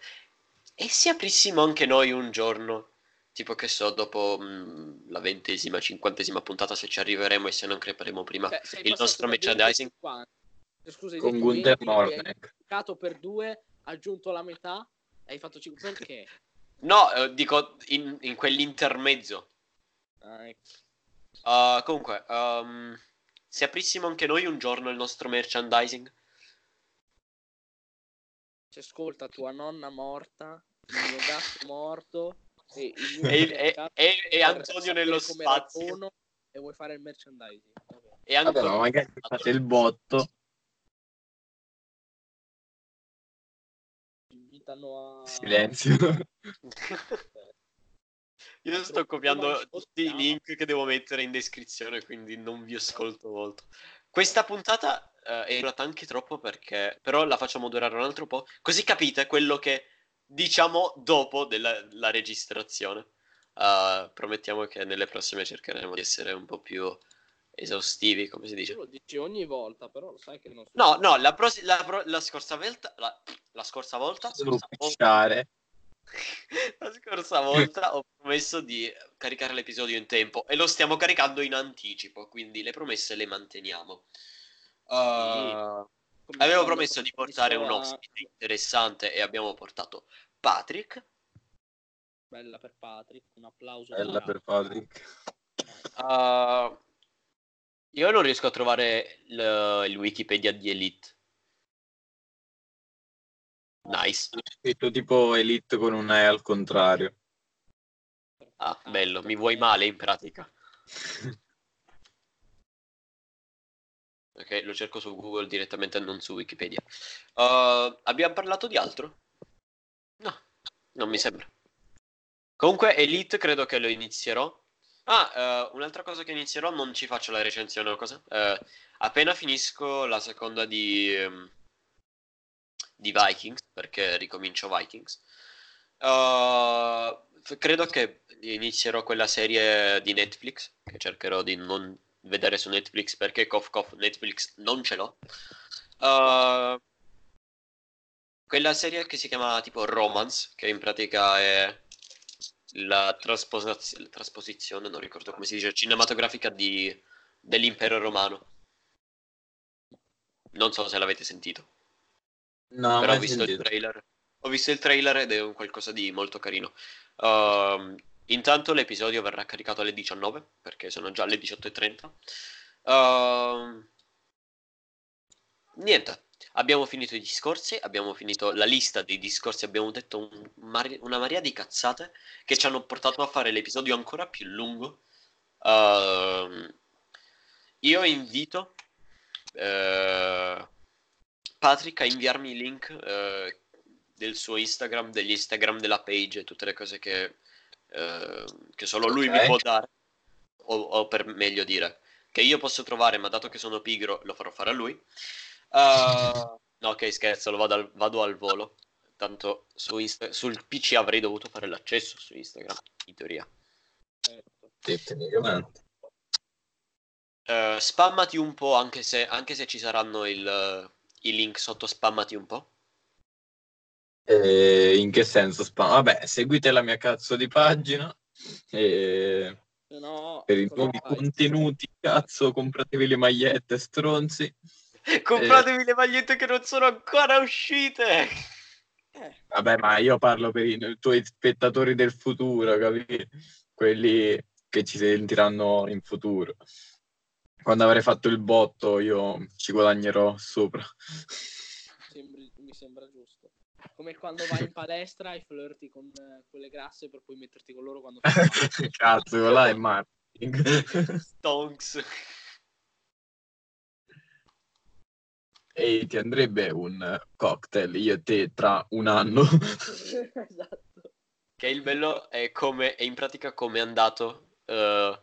E se aprissimo anche noi un giorno, tipo che so, dopo mm, la ventesima, cinquantesima puntata, se ci arriveremo e se non creperemo prima, Cioè, sei il nostro merchandising? 250. Eh, Scusa, hai Con Gunther 20, poi hai Mornek. moltiplicato per due, aggiunto la metà, e hai fatto 5 perché? No, eh, dico in, in quell'intermezzo. Ah, ecco. Uh, comunque, um, se aprissimo anche noi un giorno il nostro merchandising, Cioè, ascolta, tua nonna morta, il mio gatto morto, e, e, e- e- e Antonio nello spazio. raccono, e vuoi fare il merchandising. Vabbè. E Vabbè, Antonio ma magari fate il botto. Invitano a... Silenzio. Io sto copiando tutti i link che devo mettere in descrizione, quindi non vi ascolto molto. Questa puntata eh, è durata anche troppo perché, però la facciamo durare un altro po', così capite quello che diciamo dopo della la registrazione. Uh, promettiamo che nelle prossime cercheremo di essere un po' più esaustivi, come si Tu dice. lo dici ogni volta, però lo sai che non No, no, la, pros- la pro- la scorsa volta, la, la scorsa volta, scorsa volta-. La scorsa volta ho promesso di caricare l'episodio in tempo e lo stiamo caricando in anticipo, quindi le promesse le manteniamo. Uh, avevo promesso di portare un ospite interessante e abbiamo portato Patrick. Bella per Patrick, un applauso. Bella per Patrick. Uh, io non riesco a trovare il, il Wikipedia di Elite. Nice. Scritto tipo Elite con un E al contrario. Ah, bello, mi vuoi male in pratica. Ok, lo cerco su Google direttamente, non su Wikipedia. Uh, abbiamo parlato di altro? No, non mi sembra. Comunque, Elite credo che lo inizierò. Ah, uh, un'altra cosa che inizierò, non ci faccio la recensione o cosa. Uh, appena finisco la seconda di, um, di Vikings, perché ricomincio Vikings. Uh, credo che inizierò quella serie di Netflix, che cercherò di non vedere su Netflix perché cof cof Netflix non ce l'ho. Uh, quella serie che si chiama tipo Romance, che in pratica è la trasposaz- trasposizione, non ricordo come si dice, cinematografica di, dell'impero romano. Non so se l'avete sentito, No, però ho visto sentito. il trailer. Ho visto il trailer ed è un qualcosa di molto carino. Uh, intanto l'episodio verrà caricato alle 19 perché sono già le 18.30. Uh, niente, abbiamo finito i discorsi, abbiamo finito la lista dei discorsi, abbiamo detto un una marea di cazzate che ci hanno portato a fare l'episodio ancora più lungo. Uh, io invito eh, Patrick a inviarmi i link eh, del suo Instagram, degli Instagram della page, tutte le cose che, eh, che solo lui Ok. mi può dare, o, o per meglio dire, che io posso trovare, ma dato che sono pigro lo farò fare a lui. Uh, no, ok, scherzo, lo vado al, vado al volo. Tanto su Insta- sul PC avrei dovuto fare l'accesso su Instagram, in teoria. Certo. Sì, tecnicamente. Eh, spammati un po', anche se, anche se ci saranno il, i link sotto, spammati un po'. Eh, in che senso spam? Vabbè, seguite la mia cazzo di pagina. E Se no, per i nuovi fai? contenuti, cazzo, compratevi le magliette, stronzi. Compratevi le magliette che non sono ancora uscite. Eh, Vabbè, ma io parlo per i tuoi spettatori del futuro, capi? Quelli che ci sentiranno in futuro. Quando avrai fatto il botto, io ci guadagnerò sopra. mi sembra giusto. Come quando vai in palestra e flirti con eh, quelle grasse per poi metterti con loro quando fai. Cazzo, quello là è marketing. Stonks. E ti andrebbe un cocktail, io e te, tra un anno. esatto. Che il bello è come, è in pratica come è andato eh,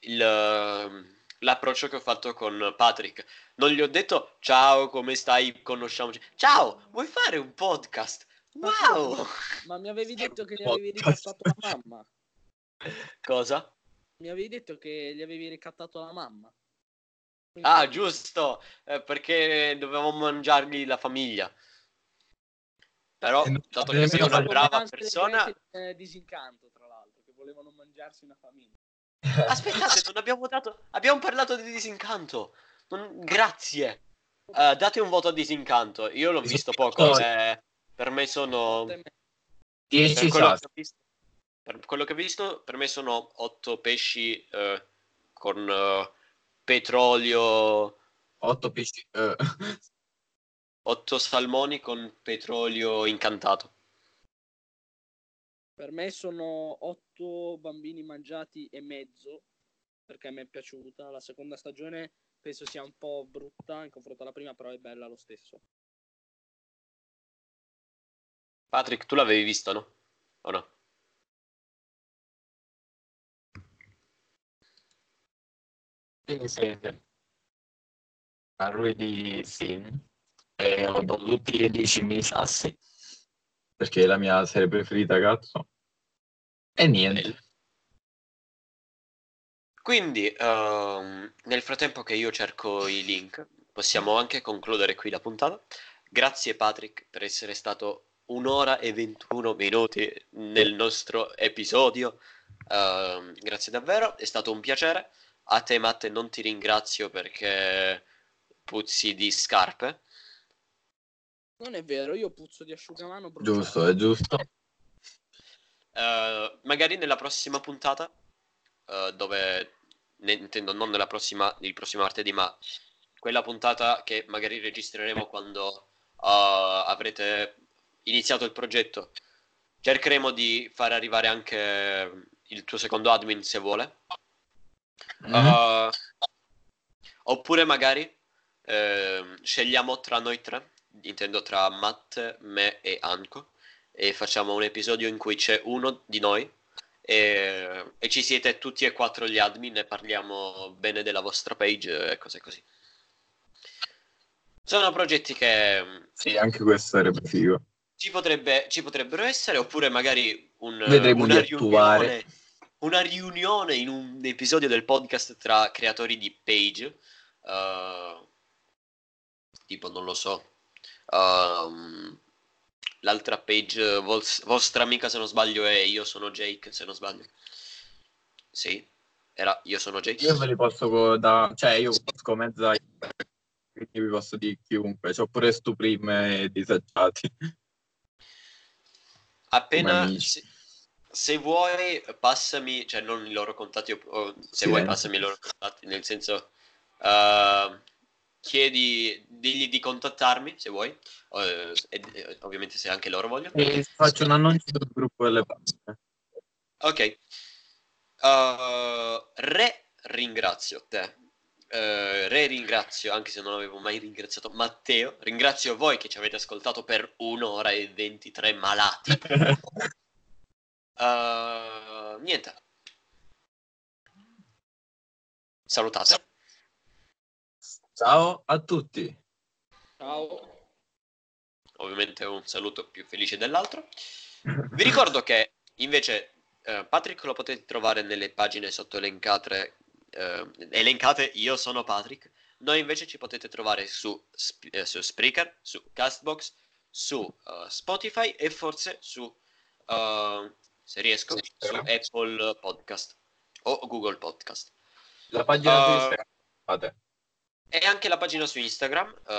il, ehm, l'approccio che ho fatto con Patrick. Non gli ho detto ciao, come stai, conosciamoci. Ciao, vuoi fare un podcast? Wow! Ma mi avevi detto che gli avevi ricattato la mamma. Cosa? Mi avevi detto che gli avevi ricattato la mamma. Ah, giusto, eh, perché dovevamo mangiargli la famiglia. Però, Eh, dato che sei una brava persona... eh, disincanto, tra l'altro, che volevano mangiarsi una famiglia. Aspettate, non abbiamo dato... Abbiamo parlato di disincanto. Non- Grazie. Eh, date un voto a disincanto. Io l'ho visto poco. eh, per me sono... Per 10 quello, che sassi. ho visto, per quello che ho visto, per me sono otto pesci eh, con eh, petrolio... 8 pesci. eh. Otto salmoni con petrolio incantato. Per me sono otto bambini mangiati e mezzo, perché mi è piaciuta. La seconda stagione penso sia un po' brutta in confronto alla prima, però è bella lo stesso. Patrick, tu l'avevi visto, no? O no? Sì, sì, sì. A lui di sì. E ho dato tutti e 10 sassi. Perché è la mia serie preferita, cazzo. E niente. Quindi, ehm, nel frattempo che io cerco i link, possiamo anche concludere qui la puntata. Grazie Patrick per essere stato un'ora e 21 minuti nel nostro episodio. Ehm, grazie davvero, è stato un piacere. A te Matte non ti ringrazio perché puzzi di scarpe. Non è vero, io puzzo di asciugamano bruciato. Giusto, è giusto. Eh, magari nella prossima puntata, eh, dove ne- intendo non nella prossima, il prossimo martedì, ma quella puntata che magari registreremo quando eh, avrete iniziato il progetto. Cercheremo di far arrivare anche il tuo secondo admin se vuole. Mm. Eh, oppure magari ehm, scegliamo tra noi tre, intendo tra Matt, me e Anko, e facciamo un episodio in cui c'è uno di noi e, e ci siete tutti e quattro gli admin e parliamo bene della vostra page e cose così. Sono progetti che Sì, anche questo sarebbe figo. ci, potrebbe, ci potrebbero essere, oppure magari un, Vedremo una, riunione, una riunione in un episodio del podcast tra creatori di page. eh, tipo, non lo so. ehm, l'altra page, vos- vostra amica se non sbaglio, è Io sono Jake, se non sbaglio. Sì, era Io sono Jake. Io ve li posso co- da... Cioè, io conosco mezza... Quindi vi posso dire chiunque. C'ho pure Stuprime e Disagiati. Appena se, se vuoi passami, cioè non i loro contatti, se Sì, vuoi eh. passami i loro contatti, nel senso eh, chiedi, digli di contattarmi se vuoi, eh, e, e ovviamente se anche loro vogliono. E faccio un annuncio sul gruppo delle pagine. Ok, Uh, re ringrazio te. Uh, re ringrazio, anche se non avevo mai ringraziato Matteo, ringrazio voi che ci avete ascoltato per un'ora e 23 malati. Uh, niente. Salutate. Ciao a tutti. Ciao. Ovviamente un saluto più felice dell'altro. Vi ricordo che invece eh, Patrick lo potete trovare nelle pagine sotto elencate, eh, elencate Io sono Patrick. Noi invece ci potete trovare su, eh, su Spreaker, su Castbox, su uh, Spotify e forse su, uh, se riesco, sì, su Apple Podcast o Google Podcast. La pagina uh, su Instagram. Fate. E anche la pagina su Instagram, uh,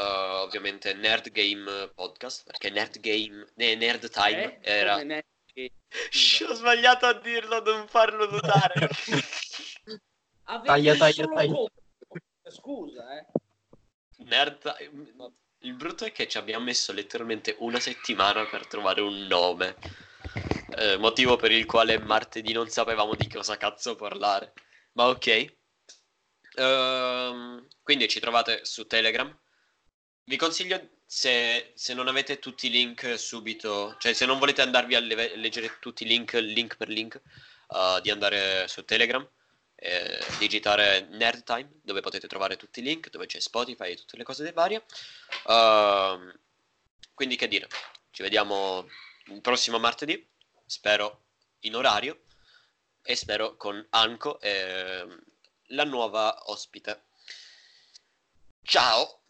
ovviamente Nerd Game Podcast, perché Nerd Game, eh, Nerd Time eh, era... Nerd Shh, ho sbagliato a dirlo, non farlo notare. taglia, taglia, taglia. Scusa, eh. Nerd Il brutto è che ci abbiamo messo letteralmente una settimana per trovare un nome. Eh, motivo per il quale martedì non sapevamo di cosa cazzo parlare. Ma ok. Uh, quindi ci trovate su Telegram. Vi consiglio, se, se, non avete tutti i link subito, cioè se non volete andarvi a le- leggere tutti i link, link per link, uh, di andare su Telegram, eh, digitare Nerd Time, dove potete trovare tutti i link, dove c'è Spotify e tutte le cose varie. Uh, quindi che dire, ci vediamo il prossimo martedì, spero in orario e spero con Anco e la nuova ospite. Ciao!